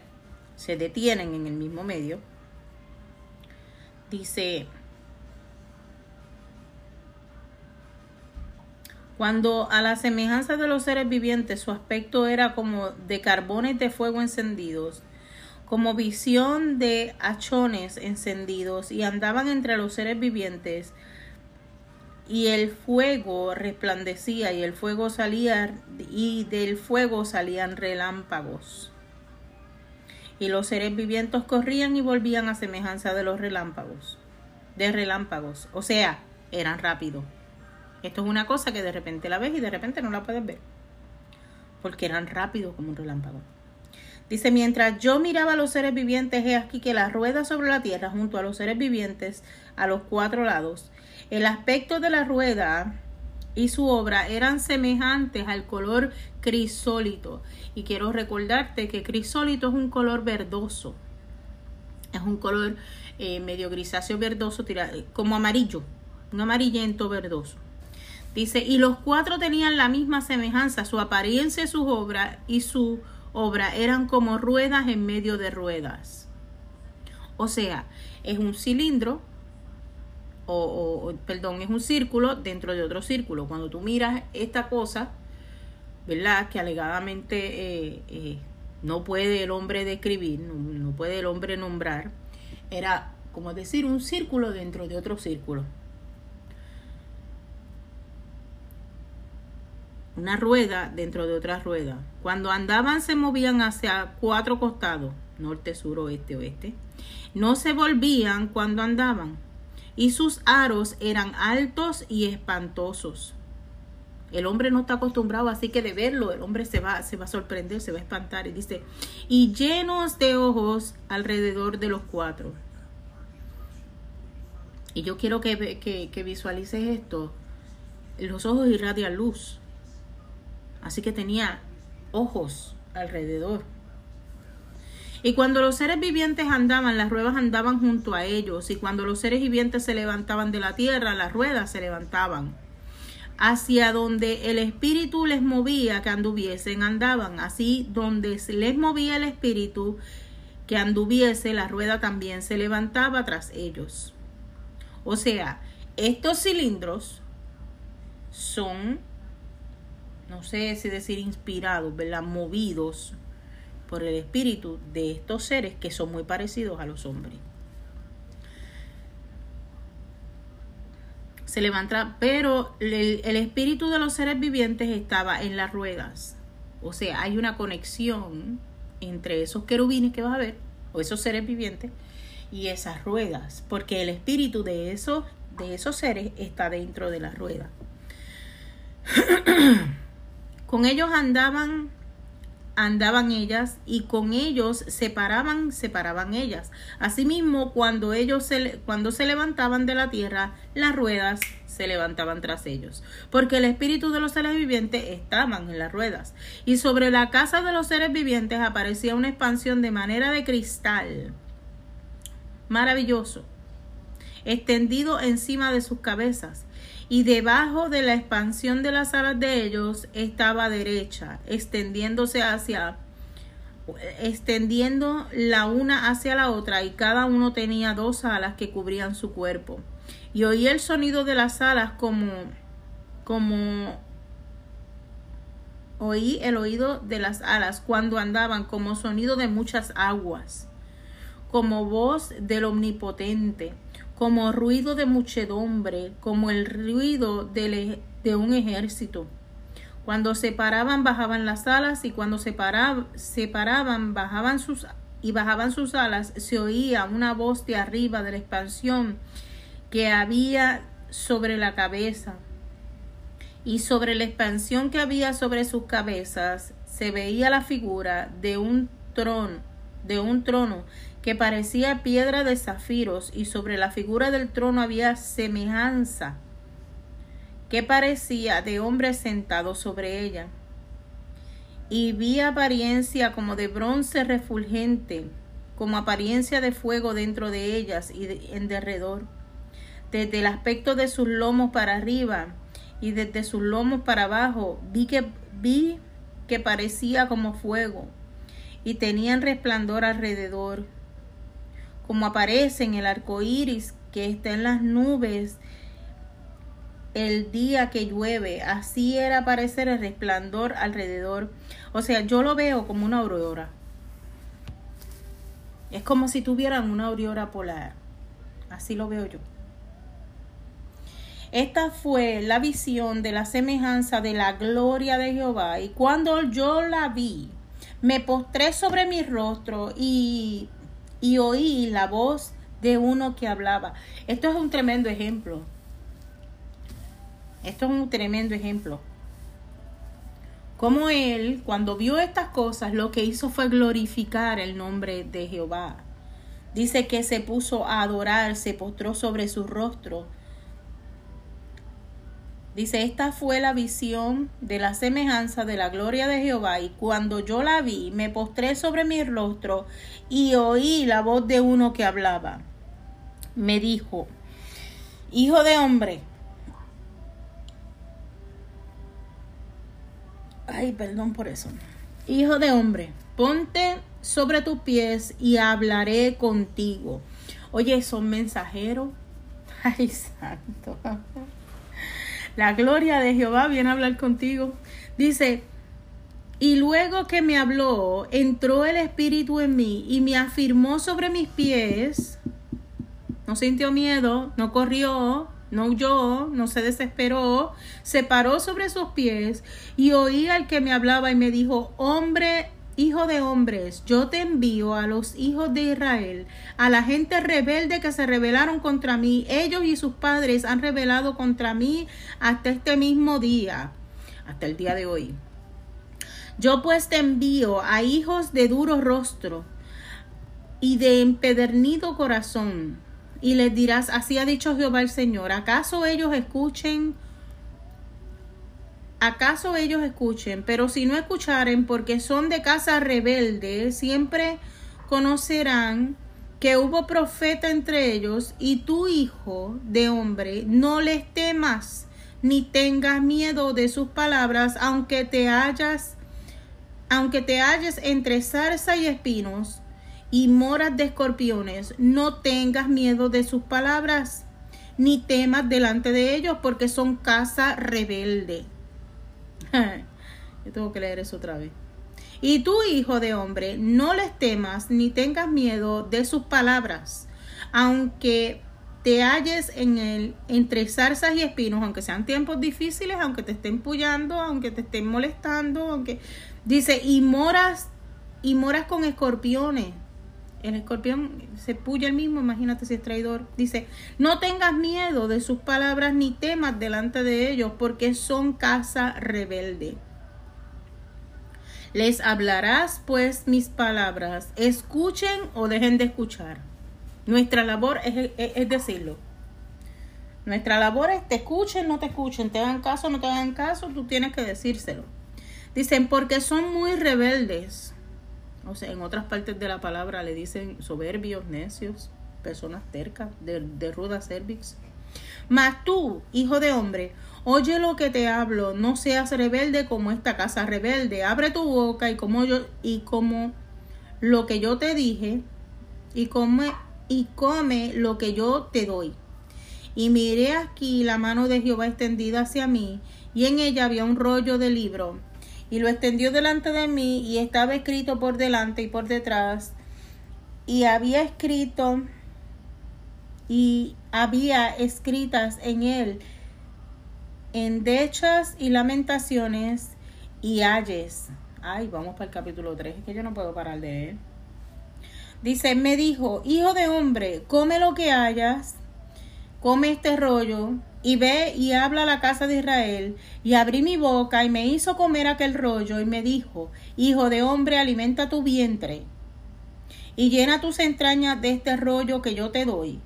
se detienen en el mismo medio. Dice, Cuando a la semejanza de los seres vivientes su aspecto era como de carbones de fuego encendidos, como visión de hachones encendidos, y andaban entre los seres vivientes, y el fuego resplandecía, y el fuego salía, y del fuego salían relámpagos. Y los seres vivientes corrían y volvían a semejanza de los relámpagos, de relámpagos, o sea, eran rápidos. Esto es una cosa que de repente la ves y de repente no la puedes ver. Porque eran rápidos como un relámpago. Dice, mientras yo miraba a los seres vivientes, he aquí que la rueda sobre la tierra junto a los seres vivientes a los cuatro lados. El aspecto de la rueda y su obra eran semejantes al color crisólito. Y quiero recordarte que crisólito es un color verdoso. Es un color eh, medio grisáceo verdoso, como amarillo, un amarillento verdoso. Dice, y los cuatro tenían la misma semejanza, su apariencia, su obra y su obra eran como ruedas en medio de ruedas. O sea, es un cilindro, o, perdón, es un círculo dentro de otro círculo. Cuando tú miras esta cosa, ¿verdad? Que alegadamente eh, eh, no puede el hombre describir, no puede el hombre nombrar, era como decir un círculo dentro de otro círculo. Una rueda dentro de otra rueda. Cuando andaban se movían hacia cuatro costados, norte, sur, oeste, oeste. No se volvían cuando andaban. Y sus aros eran altos y espantosos. El hombre no está acostumbrado, así que de verlo, el hombre se va, se va a sorprender, se va a espantar. Y dice, y llenos de ojos alrededor de los cuatro. Y yo quiero que, que, que visualices esto. Los ojos irradian luz. Así que tenía ojos alrededor. Y cuando los seres vivientes andaban, las ruedas andaban junto a ellos. Y cuando los seres vivientes se levantaban de la tierra, las ruedas se levantaban. Hacia donde el espíritu les movía que anduviesen, andaban. Así donde les movía el espíritu que anduviese, la rueda también se levantaba tras ellos. O sea, estos cilindros son no sé si decir inspirados, ¿verdad? Movidos por el espíritu de estos seres que son muy parecidos a los hombres. Se levanta, pero el, el espíritu de los seres vivientes estaba en las ruedas. O sea, hay una conexión entre esos querubines que vas a ver, o esos seres vivientes, y esas ruedas, porque el espíritu de esos, de esos seres está dentro de la rueda. con ellos andaban andaban ellas y con ellos se paraban, se paraban ellas. Asimismo, cuando ellos se, cuando se levantaban de la tierra, las ruedas se levantaban tras ellos, porque el espíritu de los seres vivientes estaban en las ruedas. Y sobre la casa de los seres vivientes aparecía una expansión de manera de cristal. Maravilloso. Extendido encima de sus cabezas y debajo de la expansión de las alas de ellos estaba derecha, extendiéndose hacia extendiendo la una hacia la otra y cada uno tenía dos alas que cubrían su cuerpo. Y oí el sonido de las alas como como oí el oído de las alas cuando andaban como sonido de muchas aguas, como voz del omnipotente como ruido de muchedumbre, como el ruido de, un ejército. Cuando se paraban, bajaban las alas, y cuando se, paraban, bajaban sus y bajaban sus alas, se oía una voz de arriba de la expansión que había sobre la cabeza. Y sobre la expansión que había sobre sus cabezas se veía la figura de un trono, de un trono que parecía piedra de zafiros, y sobre la figura del trono había semejanza que parecía de hombre sentado sobre ella. Y vi apariencia como de bronce refulgente, como apariencia de fuego dentro de ellas y en derredor. Desde el aspecto de sus lomos para arriba y desde sus lomos para abajo, vi que vi que parecía como fuego y tenían resplandor alrededor como aparece en el arco iris que está en las nubes el día que llueve, así era aparecer el resplandor alrededor. O sea, yo lo veo como una aurora. Es como si tuvieran una aurora polar. Así lo veo yo. Esta fue la visión de la semejanza de la gloria de Jehová. Y cuando yo la vi, me postré sobre mi rostro y y oí la voz de uno que hablaba. Esto es un tremendo ejemplo. Esto es un tremendo ejemplo. Como él, cuando vio estas cosas, lo que hizo fue glorificar el nombre de Jehová. Dice que se puso a adorar, se postró sobre su rostro Dice, esta fue la visión de la semejanza de la gloria de Jehová y cuando yo la vi, me postré sobre mi rostro y oí la voz de uno que hablaba. Me dijo, Hijo de hombre, ay, perdón por eso. Hijo de hombre, ponte sobre tus pies y hablaré contigo. Oye, son mensajeros. Ay, santo. La gloria de Jehová viene a hablar contigo. Dice, y luego que me habló, entró el Espíritu en mí y me afirmó sobre mis pies. No sintió miedo, no corrió, no huyó, no se desesperó, se paró sobre sus pies y oí al que me hablaba y me dijo, hombre Hijo de hombres, yo te envío a los hijos de Israel, a la gente rebelde que se rebelaron contra mí. Ellos y sus padres han rebelado contra mí hasta este mismo día, hasta el día de hoy. Yo pues te envío a hijos de duro rostro y de empedernido corazón, y les dirás, así ha dicho Jehová el Señor, ¿acaso ellos escuchen? Acaso ellos escuchen, pero si no escucharen porque son de casa rebelde, siempre conocerán que hubo profeta entre ellos y tu hijo de hombre, no les temas ni tengas miedo de sus palabras, aunque te hayas aunque te halles entre zarza y espinos y moras de escorpiones, no tengas miedo de sus palabras, ni temas delante de ellos, porque son casa rebelde. Yo tengo que leer eso otra vez. Y tú, hijo de hombre, no les temas ni tengas miedo de sus palabras, aunque te halles en el entre zarzas y espinos, aunque sean tiempos difíciles, aunque te estén pullando, aunque te estén molestando, aunque dice, y moras y moras con escorpiones el escorpión se puya el mismo, imagínate si es traidor. Dice, no tengas miedo de sus palabras ni temas delante de ellos, porque son casa rebelde. Les hablarás pues mis palabras, escuchen o dejen de escuchar. Nuestra labor es, decirlo. Nuestra labor es te escuchen, no te escuchen, te hagan caso, no te hagan caso, tú tienes que decírselo. Dicen, porque son muy rebeldes o sea, en otras partes de la palabra le dicen soberbios, necios, personas tercas, de, ruda cervix. Mas tú, hijo de hombre, oye lo que te hablo, no seas rebelde como esta casa rebelde. Abre tu boca y como yo y como lo que yo te dije y come y come lo que yo te doy. Y miré aquí la mano de Jehová extendida hacia mí, y en ella había un rollo de libro y lo extendió delante de mí y estaba escrito por delante y por detrás y había escrito y había escritas en él endechas y lamentaciones y ayes. Ay, vamos para el capítulo 3, es que yo no puedo parar de él. Dice, me dijo, hijo de hombre, come lo que hayas, come este rollo y ve y habla a la casa de Israel. Y abrí mi boca y me hizo comer aquel rollo y me dijo, Hijo de hombre, alimenta tu vientre y llena tus entrañas de este rollo que yo te doy.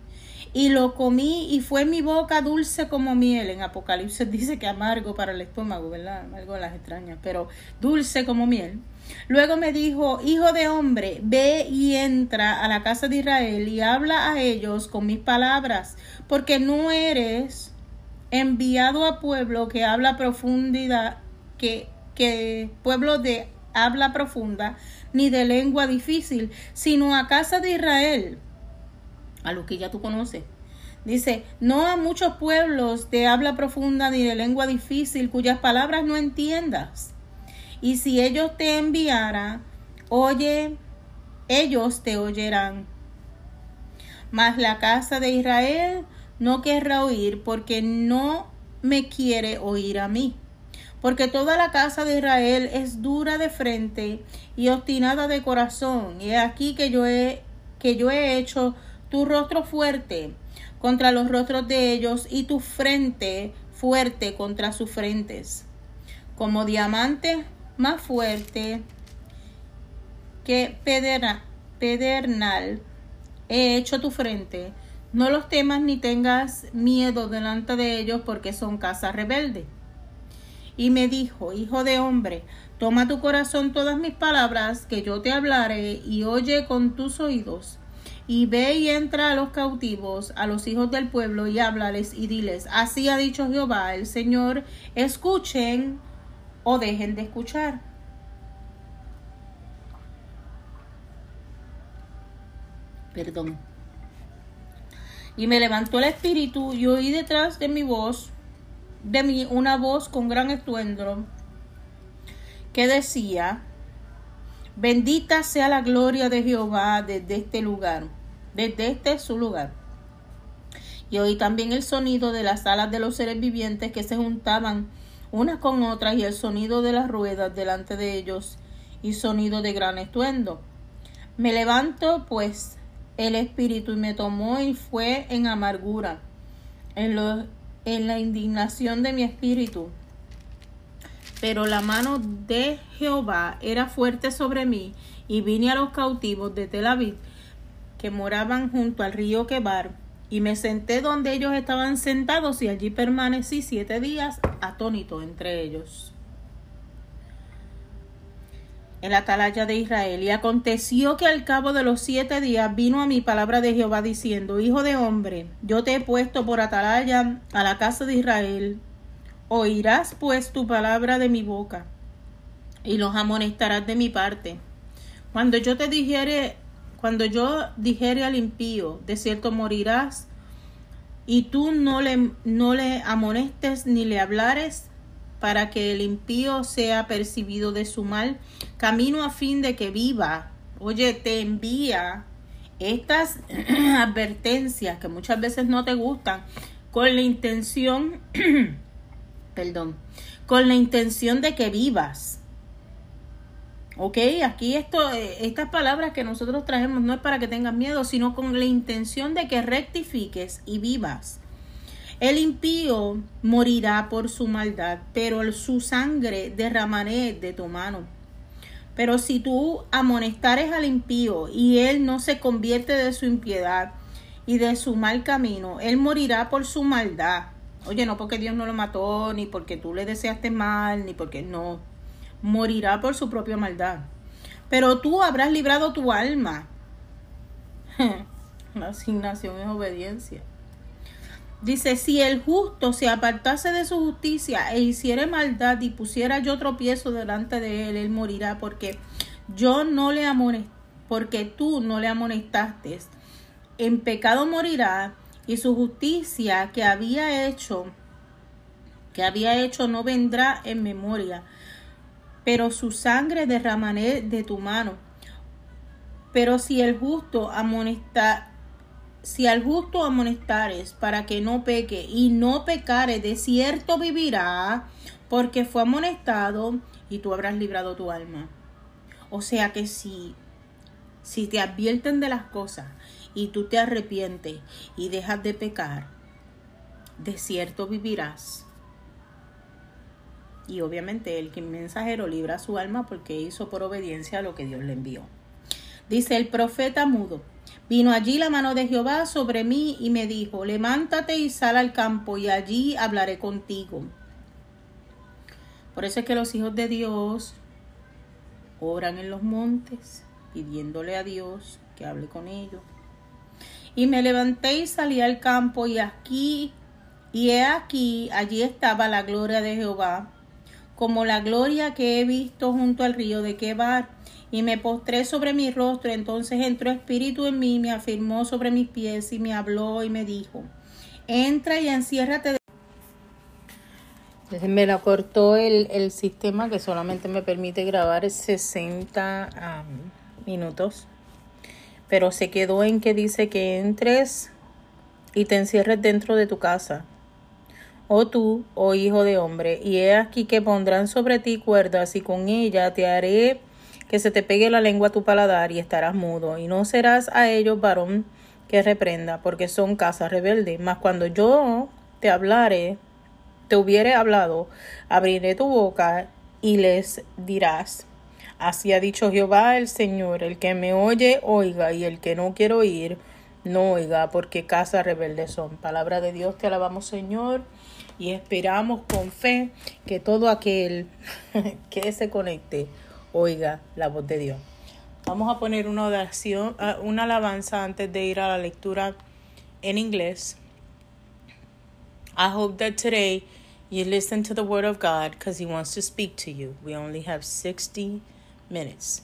Y lo comí y fue mi boca dulce como miel. En Apocalipsis dice que amargo para el estómago, ¿verdad? Amargo las extrañas, pero dulce como miel. Luego me dijo, Hijo de hombre, ve y entra a la casa de Israel y habla a ellos con mis palabras, porque no eres enviado a pueblo que habla profundidad, que, que pueblo de habla profunda, ni de lengua difícil, sino a casa de Israel, a lo que ya tú conoces. Dice, no a muchos pueblos de habla profunda ni de lengua difícil, cuyas palabras no entiendas. Y si ellos te enviaran, oye, ellos te oyerán. Mas la casa de Israel no querrá oír porque no me quiere oír a mí. Porque toda la casa de Israel es dura de frente y obstinada de corazón. Y aquí que yo he, que yo he hecho tu rostro fuerte contra los rostros de ellos y tu frente fuerte contra sus frentes. Como diamante más fuerte que pedernal he hecho tu frente no los temas ni tengas miedo delante de ellos porque son casa rebelde. Y me dijo, Hijo de hombre, toma tu corazón todas mis palabras que yo te hablaré y oye con tus oídos. Y ve y entra a los cautivos, a los hijos del pueblo, y háblales y diles, así ha dicho Jehová el Señor, escuchen o dejen de escuchar. Perdón. Y me levantó el espíritu y oí detrás de mi voz, de mí, una voz con gran estruendo que decía, bendita sea la gloria de Jehová desde este lugar, desde este su lugar. Y oí también el sonido de las alas de los seres vivientes que se juntaban unas con otras y el sonido de las ruedas delante de ellos y sonido de gran estruendo. Me levanto pues el espíritu y me tomó y fue en amargura, en, lo, en la indignación de mi espíritu. Pero la mano de Jehová era fuerte sobre mí y vine a los cautivos de Tel Aviv que moraban junto al río Quebar y me senté donde ellos estaban sentados y allí permanecí siete días atónito entre ellos en la atalaya de Israel. Y aconteció que al cabo de los siete días vino a mi palabra de Jehová diciendo, Hijo de hombre, yo te he puesto por atalaya a la casa de Israel. Oirás pues tu palabra de mi boca y los amonestarás de mi parte. Cuando yo te dijere, cuando yo dijere al impío, de cierto morirás, y tú no le, no le amonestes ni le hablares, para que el impío sea percibido de su mal, camino a fin de que viva. Oye, te envía estas advertencias que muchas veces no te gustan con la intención, perdón, con la intención de que vivas. Ok, aquí esto, eh, estas palabras que nosotros traemos no es para que tengas miedo, sino con la intención de que rectifiques y vivas. El impío morirá por su maldad, pero su sangre derramaré de tu mano. Pero si tú amonestares al impío y él no se convierte de su impiedad y de su mal camino, él morirá por su maldad. Oye, no porque Dios no lo mató, ni porque tú le deseaste mal, ni porque no morirá por su propia maldad. Pero tú habrás librado tu alma. La asignación es obediencia. Dice, si el justo se apartase de su justicia e hiciere maldad y pusiera yo tropiezo delante de él, él morirá porque yo no le amonesté, porque tú no le amonestaste. En pecado morirá y su justicia que había hecho, que había hecho no vendrá en memoria pero su sangre derramaré de tu mano. Pero si el justo amonesta, si al justo amonestares para que no peque y no pecare, de cierto vivirá, porque fue amonestado y tú habrás librado tu alma. O sea que si, si te advierten de las cosas y tú te arrepientes y dejas de pecar, de cierto vivirás y obviamente el mensajero libra su alma porque hizo por obediencia a lo que Dios le envió. Dice el profeta mudo. Vino allí la mano de Jehová sobre mí y me dijo, levántate y sal al campo y allí hablaré contigo. Por eso es que los hijos de Dios oran en los montes pidiéndole a Dios que hable con ellos. Y me levanté y salí al campo y aquí, y he aquí, allí estaba la gloria de Jehová como la gloria que he visto junto al río de Quebar, y me postré sobre mi rostro. Entonces entró espíritu en mí, me afirmó sobre mis pies y me habló y me dijo, entra y enciérrate. Me la cortó el, el sistema que solamente me permite grabar 60 minutos, pero se quedó en que dice que entres y te encierres dentro de tu casa oh tú, oh hijo de hombre, y he aquí que pondrán sobre ti cuerdas, y con ella te haré que se te pegue la lengua a tu paladar, y estarás mudo, y no serás a ellos varón que reprenda, porque son casa rebelde. Mas cuando yo te hablare, te hubiere hablado, abriré tu boca y les dirás. Así ha dicho Jehová el Señor, el que me oye, oiga, y el que no quiere oír, no oiga, porque casa rebelde son. Palabra de Dios, te alabamos, Señor y esperamos con fe que todo aquel que se conecte oiga la voz de Dios. Vamos a poner una oración, ah, una alabanza antes de ir a la lectura en inglés. I hope that today you listen to the word of God because he wants to speak to you. We only have 60 minutes.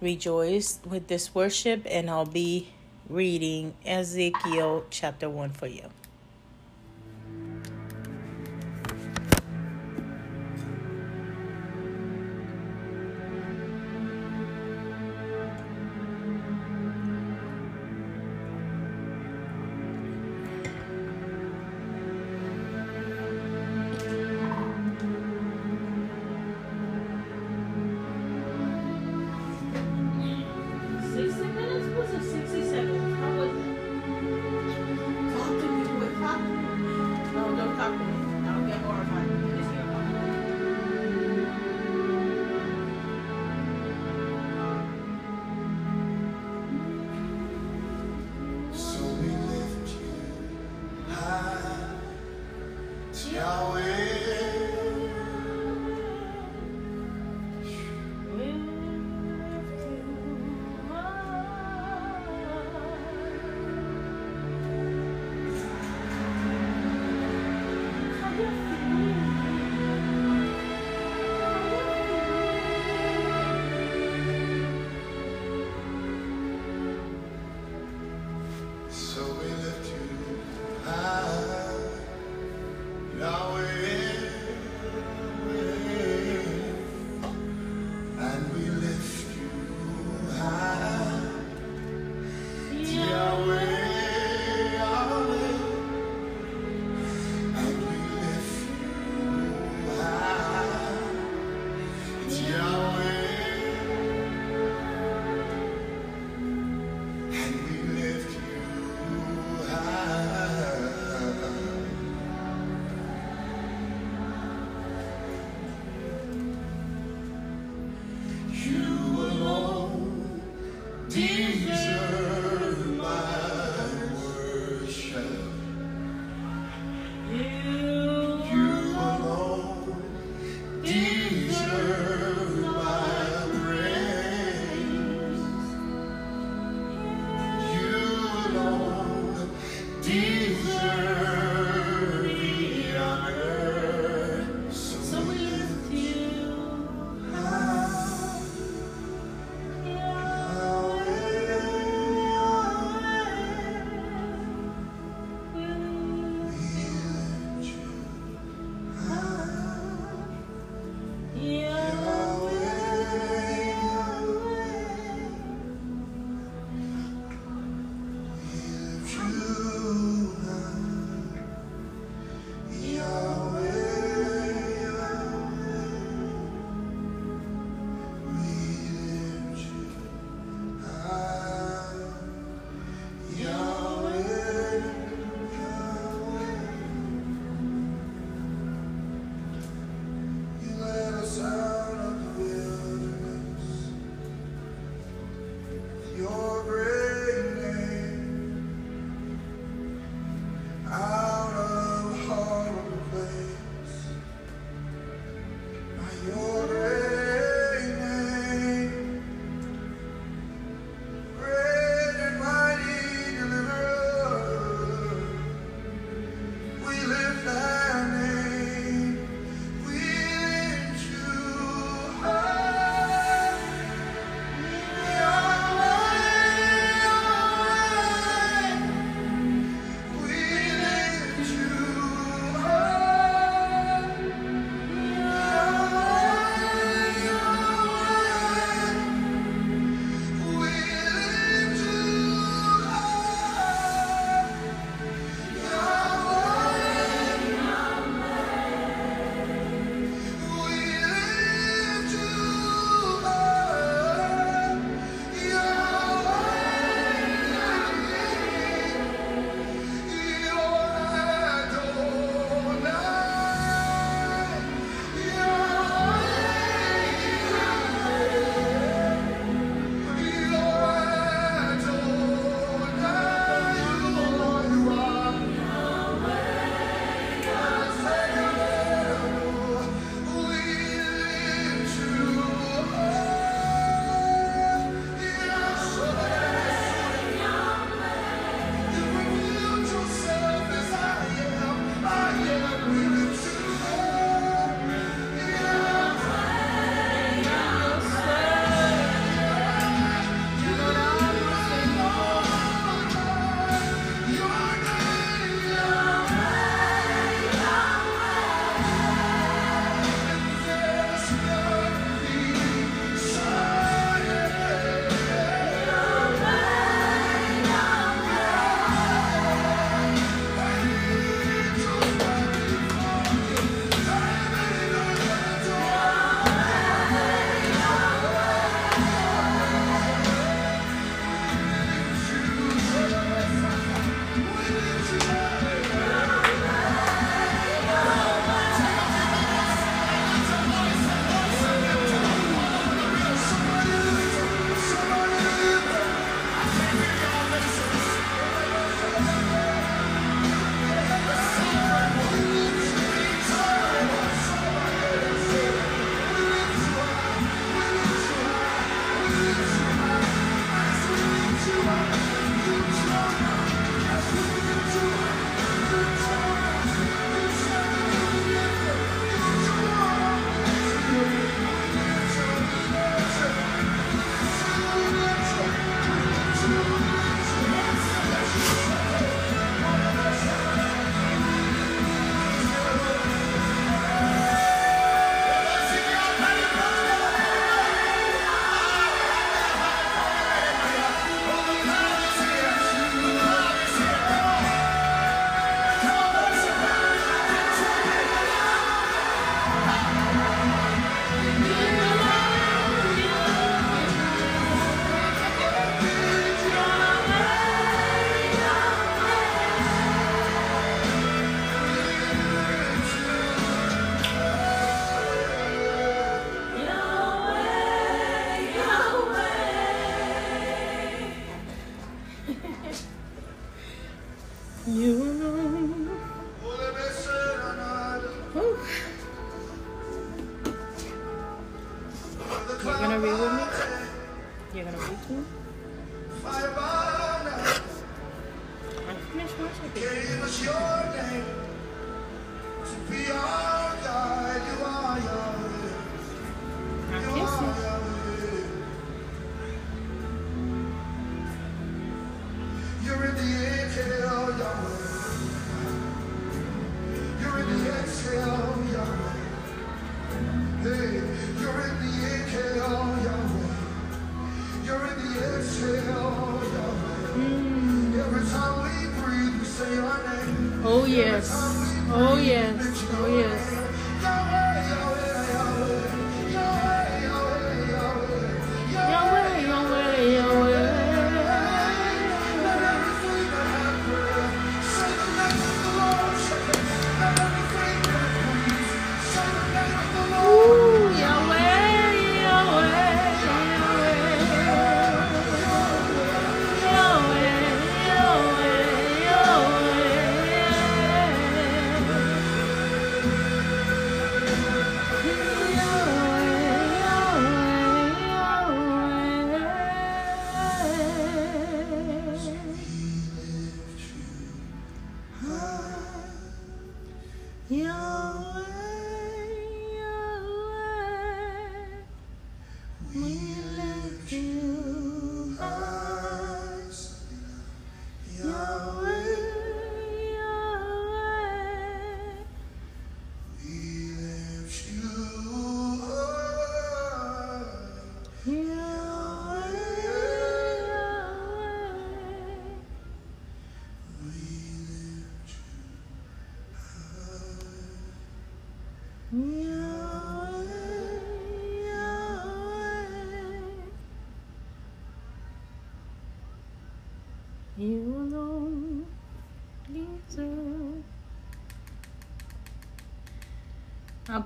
Rejoice with this worship and I'll be reading Ezekiel chapter 1 for you.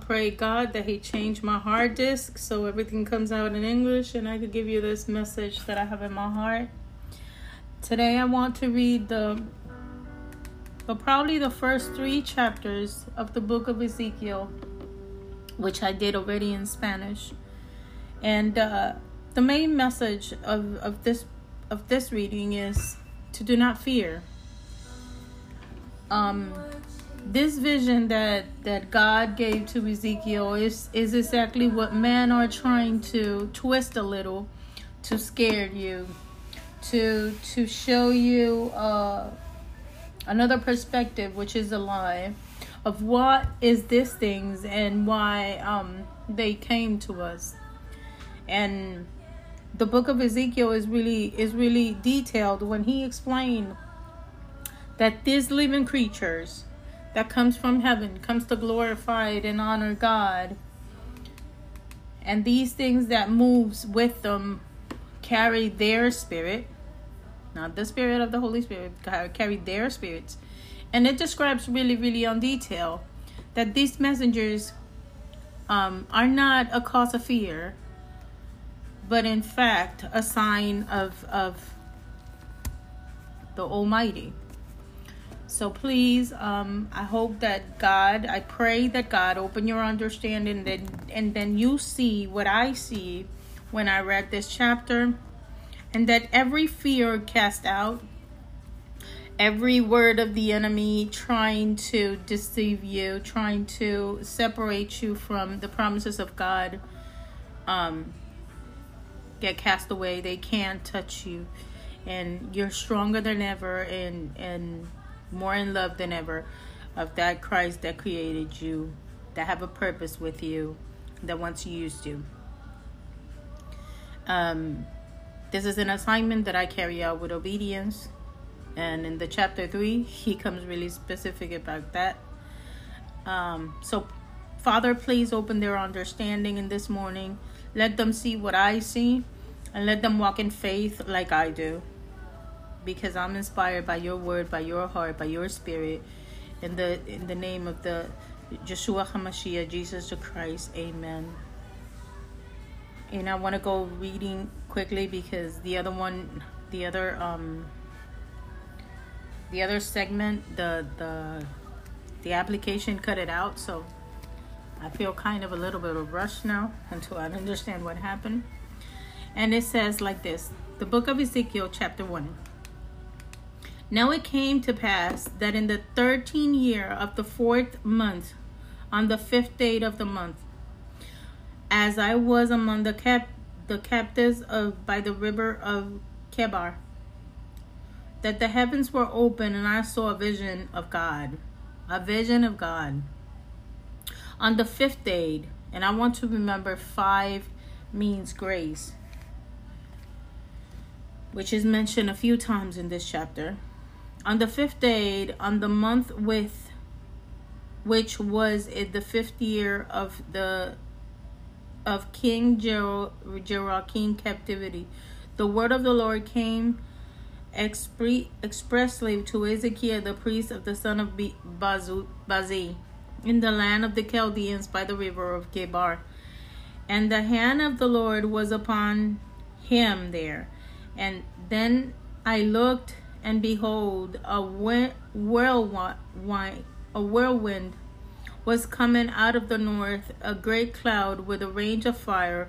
Pray God that He change my hard disk so everything comes out in English and I could give you this message that I have in my heart. Today I want to read the but probably the first three chapters of the book of Ezekiel, which I did already in Spanish. And uh, the main message of, of this of this reading is to do not fear. Um, this vision that that God gave to Ezekiel is is exactly what men are trying to twist a little to scare you, to to show you uh, another perspective, which is a lie, of what is this things and why um, they came to us, and the book of Ezekiel is really is really detailed when he explained that these living creatures that comes from heaven comes to glorify and honor God. And these things that moves with them carry their spirit, not the spirit of the Holy Spirit, carry their spirits. And it describes really, really on detail that these messengers um, are not a cause of fear, but in fact a sign of of the Almighty. So please, um, I hope that God, I pray that God open your understanding, that and then you see what I see when I read this chapter, and that every fear cast out, every word of the enemy trying to deceive you, trying to separate you from the promises of God, um, get cast away. They can't touch you, and you're stronger than ever, and and more in love than ever of that Christ that created you, that have a purpose with you, that wants to use you. Um, this is an assignment that I carry out with obedience. And in the chapter three, he comes really specific about that. Um, so, Father, please open their understanding in this morning. Let them see what I see, and let them walk in faith like I do because I'm inspired by your word, by your heart, by your spirit. In the in the name of the Yeshua HaMashiach, Jesus the Christ, Amen. And I want to go reading quickly because the other one, the other um, the other segment, the the the application cut it out, so I feel kind of a little bit of rush now until I understand what happened. And it says like this The book of Ezekiel, chapter 1. Now it came to pass that in the thirteenth year of the fourth month, on the fifth day of the month, as I was among the cap the captives of by the river of Kebar, that the heavens were open and I saw a vision of God. A vision of God. On the fifth day, and I want to remember five means grace, which is mentioned a few times in this chapter. On the fifth day, on the month with which was in the fifth year of the of King Jehoiakim captivity, the word of the Lord came expre- expressly to Ezekiel the priest of the son of Bazi in the land of the Chaldeans by the river of Kebar. And the hand of the Lord was upon him there. And then I looked, and behold, a whirlwind, a whirlwind was coming out of the north, a great cloud with a range of fire,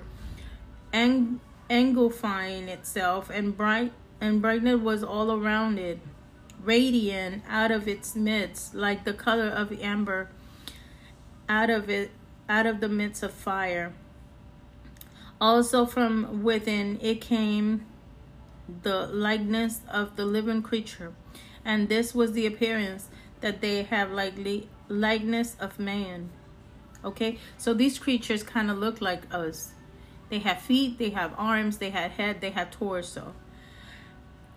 and engulfing itself, and bright and brightness was all around it, radiant out of its midst, like the color of amber, out of it, out of the midst of fire. Also from within it came the likeness of the living creature, and this was the appearance that they have likely likeness of man. Okay, so these creatures kind of look like us. They have feet, they have arms, they have head, they have torso.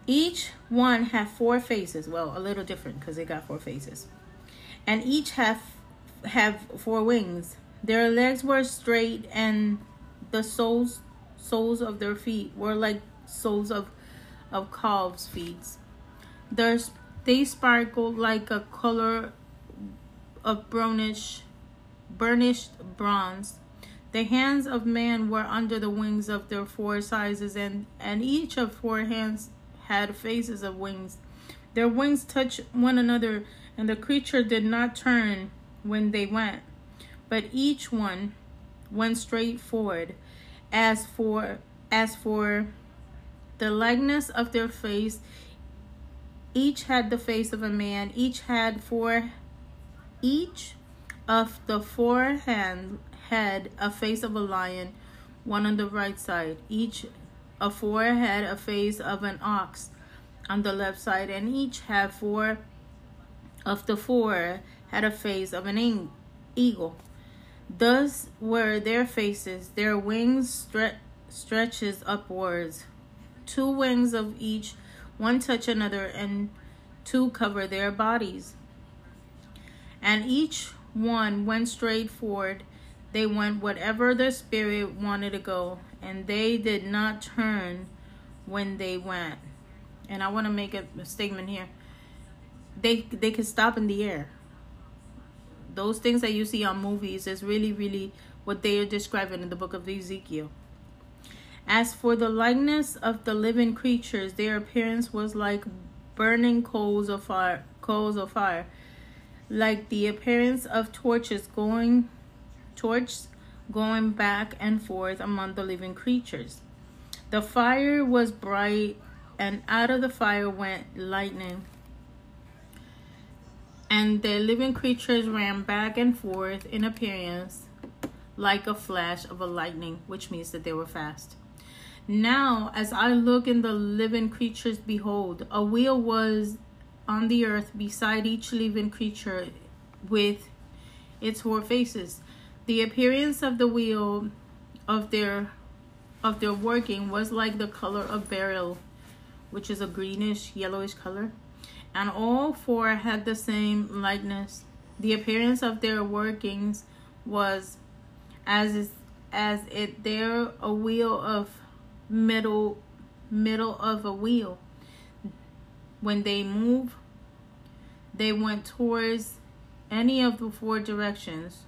Each one had four faces. Well, a little different because they got four faces. And each have have four wings. Their legs were straight and the soles soles of their feet were like soles of of calves' feet. Their, they sparkled like a color of brownish burnished bronze. The hands of man were under the wings of their four sizes, and, and each of four hands had faces of wings. Their wings touched one another, and the creature did not turn when they went, but each one went straight forward. As for as for the likeness of their face, each had the face of a man. Each had four. Each of the four hands had a face of a lion, one on the right side. Each a forehead, a face of an ox on the left side, and each had four of the four had a face of an eagle. Thus were their faces, their wings stre- stretches upwards, two wings of each, one touch another, and two cover their bodies. And each one went straight forward. They went whatever the spirit wanted to go, and they did not turn when they went. And I want to make a, a statement here. They they can stop in the air. Those things that you see on movies is really really what they are describing in the book of Ezekiel. As for the likeness of the living creatures, their appearance was like burning coals of fire, coals of fire, like the appearance of torches going, torches going back and forth among the living creatures. The fire was bright, and out of the fire went lightning. And the living creatures ran back and forth in appearance like a flash of a lightning, which means that they were fast. Now, as I look in the living creatures, behold, a wheel was on the earth beside each living creature with its four faces. The appearance of the wheel of their of their working was like the color of beryl, which is a greenish yellowish color, and all four had the same likeness. The appearance of their workings was as is, as it there a wheel of middle middle of a wheel. When they move, they went towards any of the four directions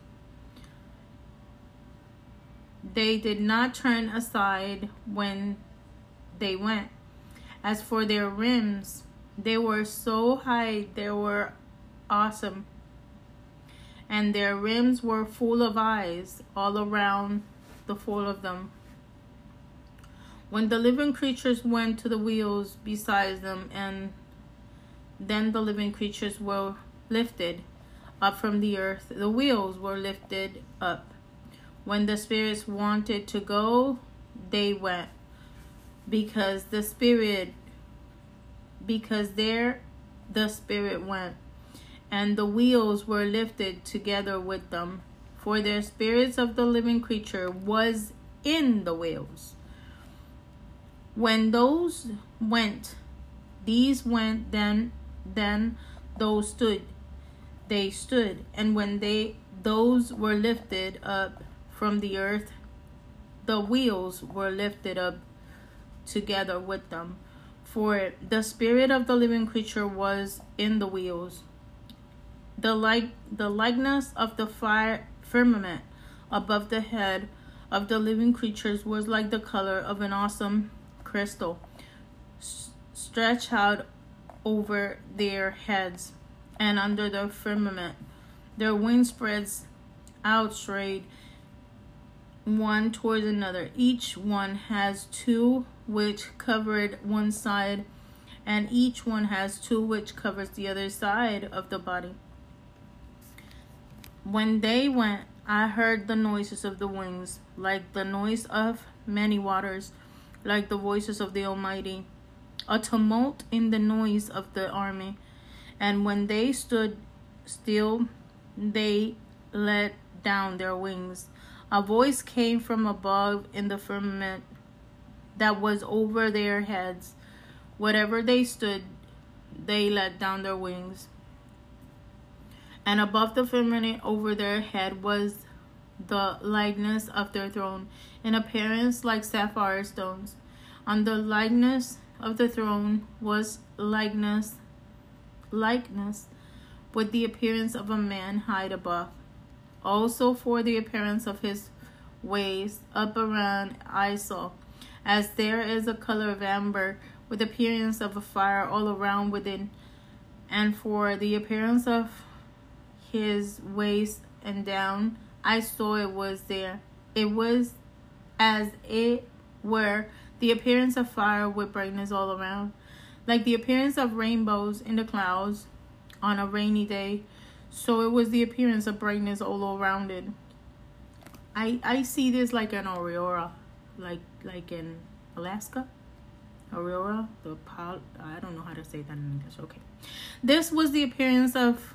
they did not turn aside when they went. As for their rims, they were so high, they were awesome. And their rims were full of eyes all around the four of them. When the living creatures went to the wheels beside them, and then the living creatures were lifted up from the earth, the wheels were lifted up. When the spirits wanted to go, they went. Because the spirit because there the spirit went, and the wheels were lifted together with them, for their spirits of the living creature was in the wheels. When those went, these went, then then those stood. They stood, and when they those were lifted up from the earth, the wheels were lifted up together with them. For the spirit of the living creature was in the wheels. The like the likeness of the fire firmament above the head of the living creatures was like the color of an awesome crystal stretched out over their heads and under the firmament. Their wings spreads out straight one towards another. Each one has two which covered one side, and each one has two which covers the other side of the body. When they went, I heard the noises of the wings, like the noise of many waters, like the voices of the Almighty, a tumult in the noise of the army. And when they stood still, they let down their wings. A voice came from above in the firmament that was over their heads. Whatever they stood, they let down their wings. And above the firmament over their head was the likeness of their throne, in appearance like sapphire stones. On the likeness of the throne was likeness, likeness, with the appearance of a man high above. Also for the appearance of his waist up around I saw, as there is a color of amber, with appearance of a fire all around within, and for the appearance of his waist and down, I saw it was there. It was as it were the appearance of fire with brightness all around, like the appearance of rainbows in the clouds on a rainy day. So it was the appearance of brightness all around it. I I see this like an aurora, like like in Alaska. Aurora, the pol I don't know how to say that in English. Okay, this was the appearance of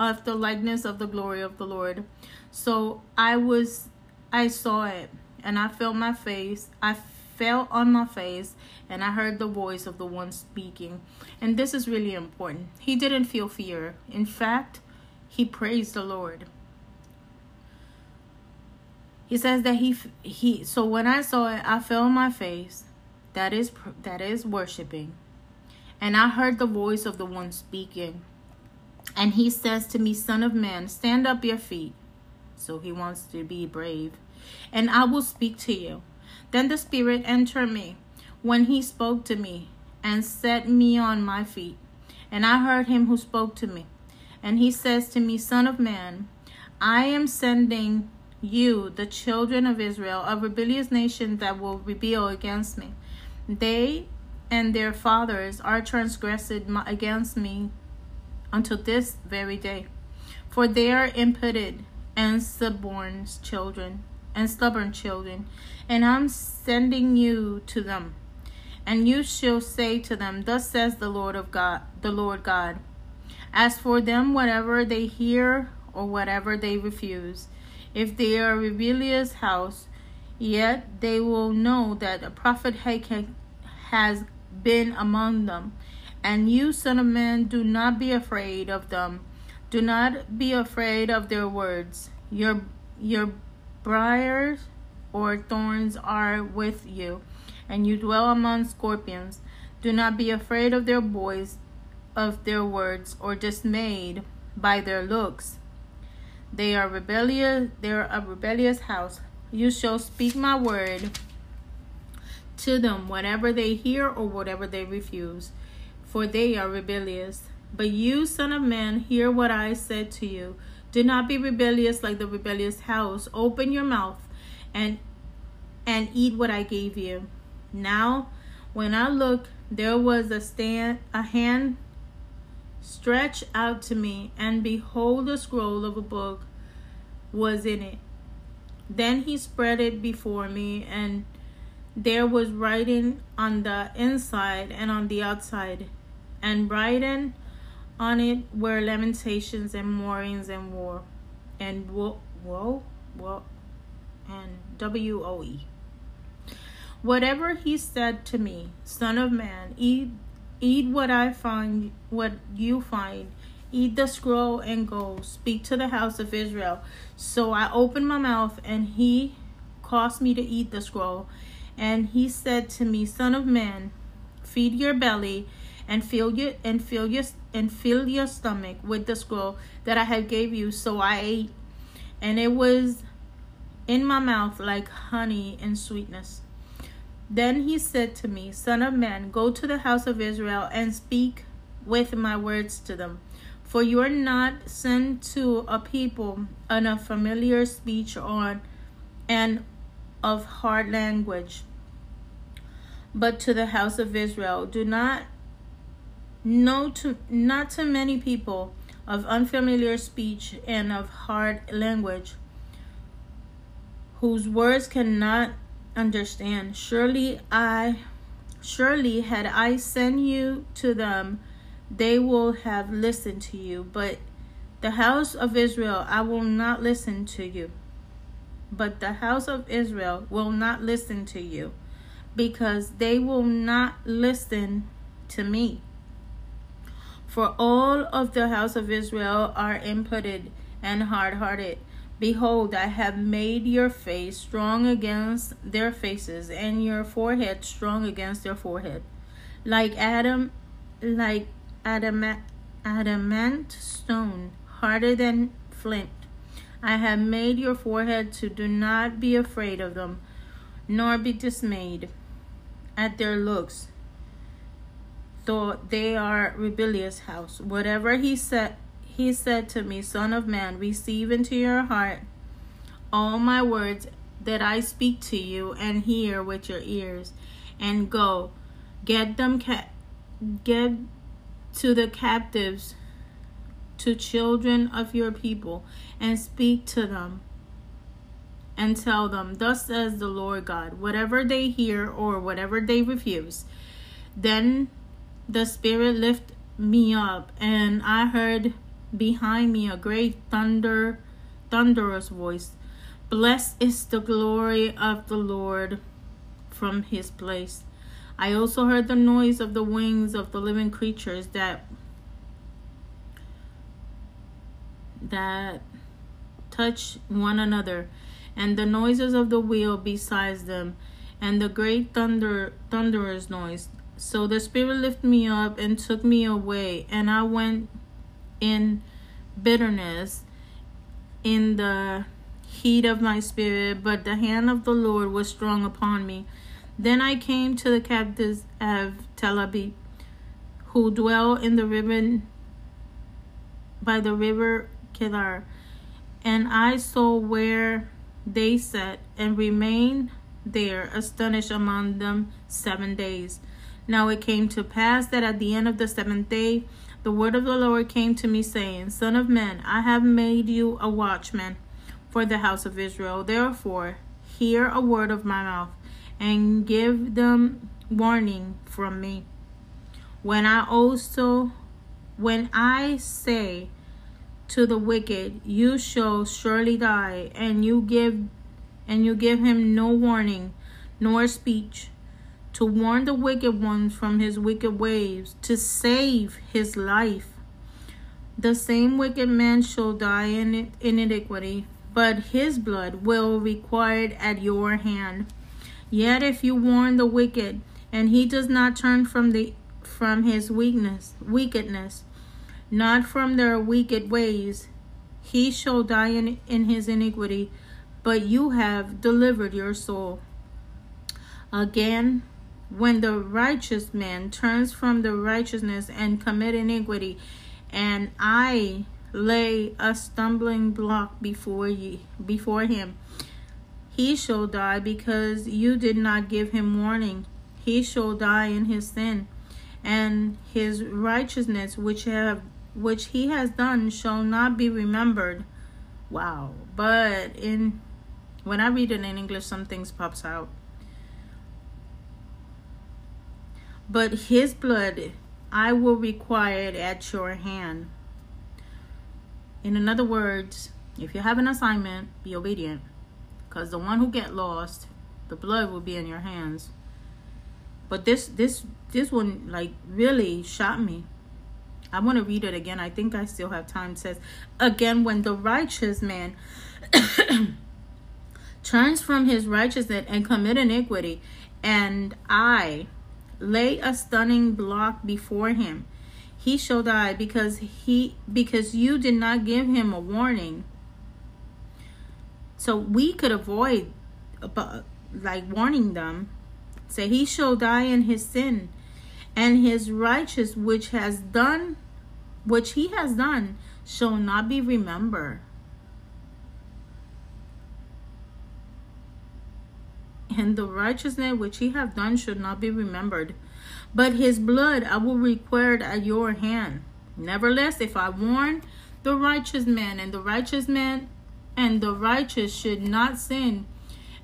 of the likeness of the glory of the Lord. So I was, I saw it, and I felt my face. I fell on my face, and I heard the voice of the one speaking. And this is really important. He didn't feel fear. In fact, he praised the Lord. He says that he he. So when I saw it, I fell on my face. That is that is worshiping, and I heard the voice of the one speaking. And he says to me, Son of man, stand up your feet. So he wants to be brave. And I will speak to you. Then the Spirit entered me when he spoke to me and set me on my feet. And I heard him who spoke to me. And he says to me, Son of man, I am sending you, the children of Israel, a rebellious nation that will rebel against me. They and their fathers are transgressed against me until this very day. For they are impotent and suborned children and stubborn children, and I'm sending you to them. And you shall say to them, Thus says the Lord of God, the Lord God. As for them, whatever they hear or whatever they refuse, if they are a rebellious house, yet they will know that a prophet has been among them, and you, Son of Man, do not be afraid of them. Do not be afraid of their words. Your your briars or thorns are with you, and you dwell among scorpions. Do not be afraid of their voice, of their words, or dismayed by their looks. They are rebellious. They are a rebellious house. You shall speak my word to them, whatever they hear or whatever they refuse for they are rebellious. But you, son of man, hear what I said to you. Do not be rebellious like the rebellious house. Open your mouth and and eat what I gave you. Now, when I looked, there was a stand, a hand stretched out to me, and behold, a scroll of a book was in it. Then he spread it before me, and there was writing on the inside and on the outside, and writing on it were lamentations and mournings and war, and woe, woe, woe, and W O E. Whatever he said to me, Son of man, eat eat what I find what you find. Eat the scroll and go. Speak to the house of Israel. So I opened my mouth and he caused me to eat the scroll. And he said to me, Son of man, feed your belly and fill your and fill your and fill your stomach with the scroll that I have gave you. So I ate, and it was in my mouth like honey and sweetness. Then he said to me, Son of man, go to the house of Israel and speak with my words to them. For you are not sent to a people on a familiar speech or and of hard language, but to the house of Israel. Do not know to not to many people of unfamiliar speech and of hard language, whose words cannot understand. Surely I surely had I sent you to them, they will have listened to you. But the house of Israel I will not listen to you. But the house of Israel will not listen to you, because they will not listen to me. For all of the house of Israel are impotent and hard hearted. Behold, I have made your face strong against their faces, and your forehead strong against their forehead. Like Adam, like adamant, adamant stone, harder than flint. I have made your forehead to do not be afraid of them, nor be dismayed at their looks, though they are rebellious house. Whatever he said he said to me, Son of man, receive into your heart all my words that I speak to you, and hear with your ears, and go, get them, ca- get to the captives, to children of your people, and speak to them, and tell them, Thus says the Lord God, whatever they hear or whatever they refuse. Then the Spirit lift me up, and I heard behind me a great thunder thunderous voice. Blessed is the glory of the lord from his place. I also heard the noise of the wings of the living creatures that that touch one another and the noises of the wheel besides them and the great thunder thunderous noise so the spirit lifted me up and took me away and i went in bitterness in the heat of my spirit, but the hand of the Lord was strong upon me. Then I came to the captives of Tel Aviv, who dwell in the river by the river Kedar, and I saw where they sat and remained there, astonished among them seven days. Now it came to pass that at the end of the seventh day, the word of the Lord came to me, saying, Son of man, I have made you a watchman for the house of Israel. Therefore, hear a word of my mouth, and give them warning from me. When I also, when I say to the wicked, You shall surely die, and you give, and you give him no warning, nor speech to warn the wicked one from his wicked ways, to save his life. The same wicked man shall die in, in iniquity, but his blood will be required at your hand. Yet if you warn the wicked, and he does not turn from the from his weakness, wickedness, not from their wicked ways, he shall die in, in his iniquity, but you have delivered your soul. Again, when the righteous man turns from the righteousness and commit iniquity, and I lay a stumbling block before ye before him, he shall die because you did not give him warning. he shall die in his sin, and his righteousness which have which he has done shall not be remembered. Wow. But in when I read it in English some things pops out. But his blood I will require it at your hand. In other words, if you have an assignment, be obedient. Because the one who get lost, the blood will be in your hands. But this this this one like really shot me. I want to read it again. I think I still have time. It says, Again, when the righteous man turns from his righteousness and commit iniquity, and I lay a stunning block before him, he shall die because he because you did not give him a warning. So we could avoid uh, like warning them. Say he shall die in his sin, and his righteous which has done which he has done shall not be remembered. And the righteousness which he hath done should not be remembered. But his blood I will require at your hand. Nevertheless, if I warn the righteous man, and the righteous man and the righteous should not sin,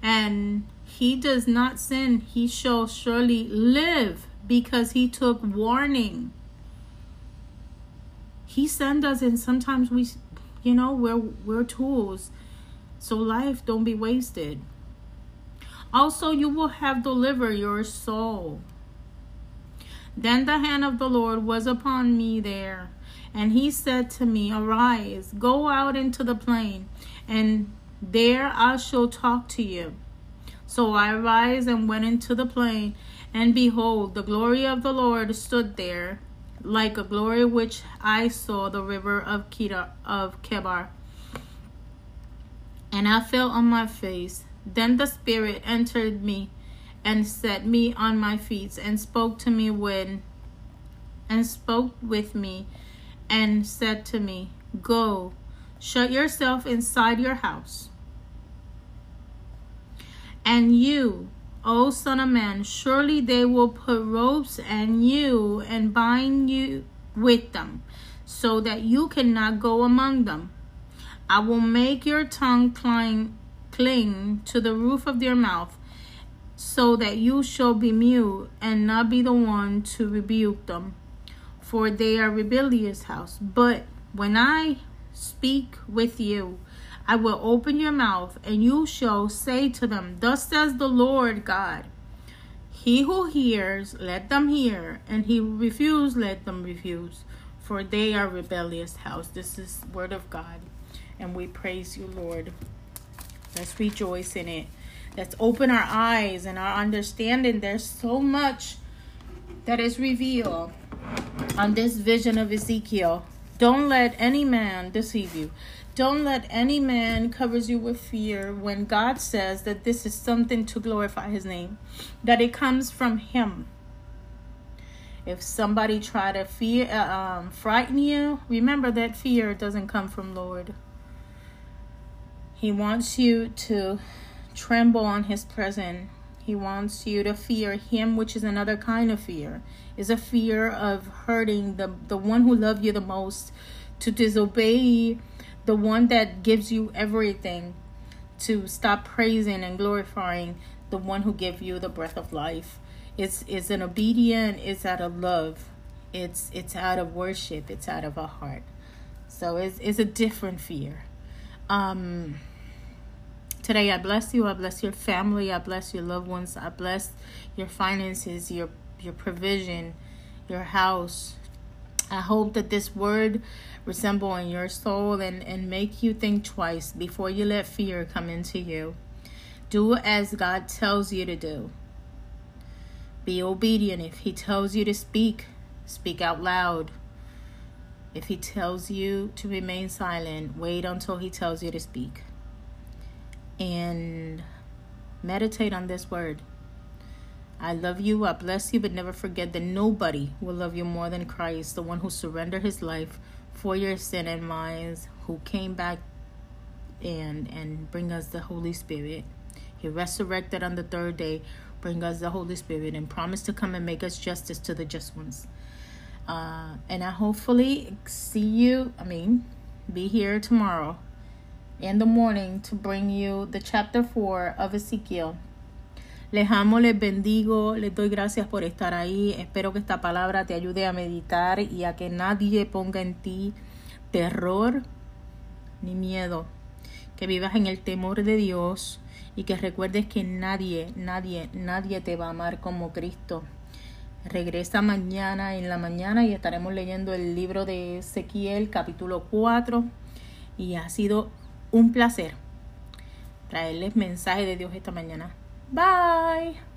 and he does not sin, he shall surely live because he took warning. He sent us, and sometimes we, you know, we're we're tools. So life don't be wasted. Also, you will have delivered your soul. Then the hand of the Lord was upon me there, and he said to me, Arise, go out into the plain, and there I shall talk to you. So I arose and went into the plain, and behold, the glory of the Lord stood there, like a glory which I saw the river of Kedar of Kebar. And I fell on my face. Then the Spirit entered me and set me on my feet and spoke to me when and spoke with me and said to me, Go, shut yourself inside your house. And you, O Son of Man, surely they will put ropes and you and bind you with them, so that you cannot go among them. I will make your tongue cling, cling to the roof of your mouth, so that you shall be mute and not be the one to rebuke them. For they are rebellious house. But when I speak with you, I will open your mouth, and you shall say to them, Thus says the Lord God. He who hears, let them hear, and he who refuses, let them refuse. For they are rebellious house. This is word of God, and we praise you, Lord. Let's rejoice in it. Let's open our eyes and our understanding. There's so much that is revealed on this vision of Ezekiel. Don't let any man deceive you. Don't let any man covers you with fear when God says that this is something to glorify his name, that it comes from him. If somebody try to fear uh, um, frighten you, remember that fear doesn't come from Lord. He wants you to tremble on his presence. He wants you to fear him, which is another kind of fear. Is a fear of hurting the the one who loved you the most, to disobey the one that gives you everything to stop praising and glorifying the one who gave you the breath of life it's it's an obedient it's out of love it's it's out of worship it's out of a heart so it's, it's a different fear um today i bless you i bless your family i bless your loved ones i bless your finances your your provision your house i hope that this word resemble in your soul and, and make you think twice before you let fear come into you. Do as God tells you to do. Be obedient. If He tells you to speak, speak out loud. If He tells you to remain silent, wait until He tells you to speak. And meditate on this word. I love you, I bless you, but never forget that nobody will love you more than Christ, the one who surrendered his life for your sin and mine, who came back and and bring us the Holy Spirit. He resurrected on the third day, bring us the Holy Spirit, and promise to come and make us justice to the just ones. Uh, and I hopefully see you, I mean, be here tomorrow in the morning to bring you the chapter 4 of Ezekiel. Les amo, les bendigo, les doy gracias por estar ahí. Espero que esta palabra te ayude a meditar y a que nadie ponga en ti terror ni miedo. Que vivas en el temor de Dios y que recuerdes que nadie, nadie, nadie te va a amar como Cristo. Regresa mañana en la mañana y estaremos leyendo el libro de Ezequiel capítulo 4 y ha sido un placer traerles mensaje de Dios esta mañana. Bye.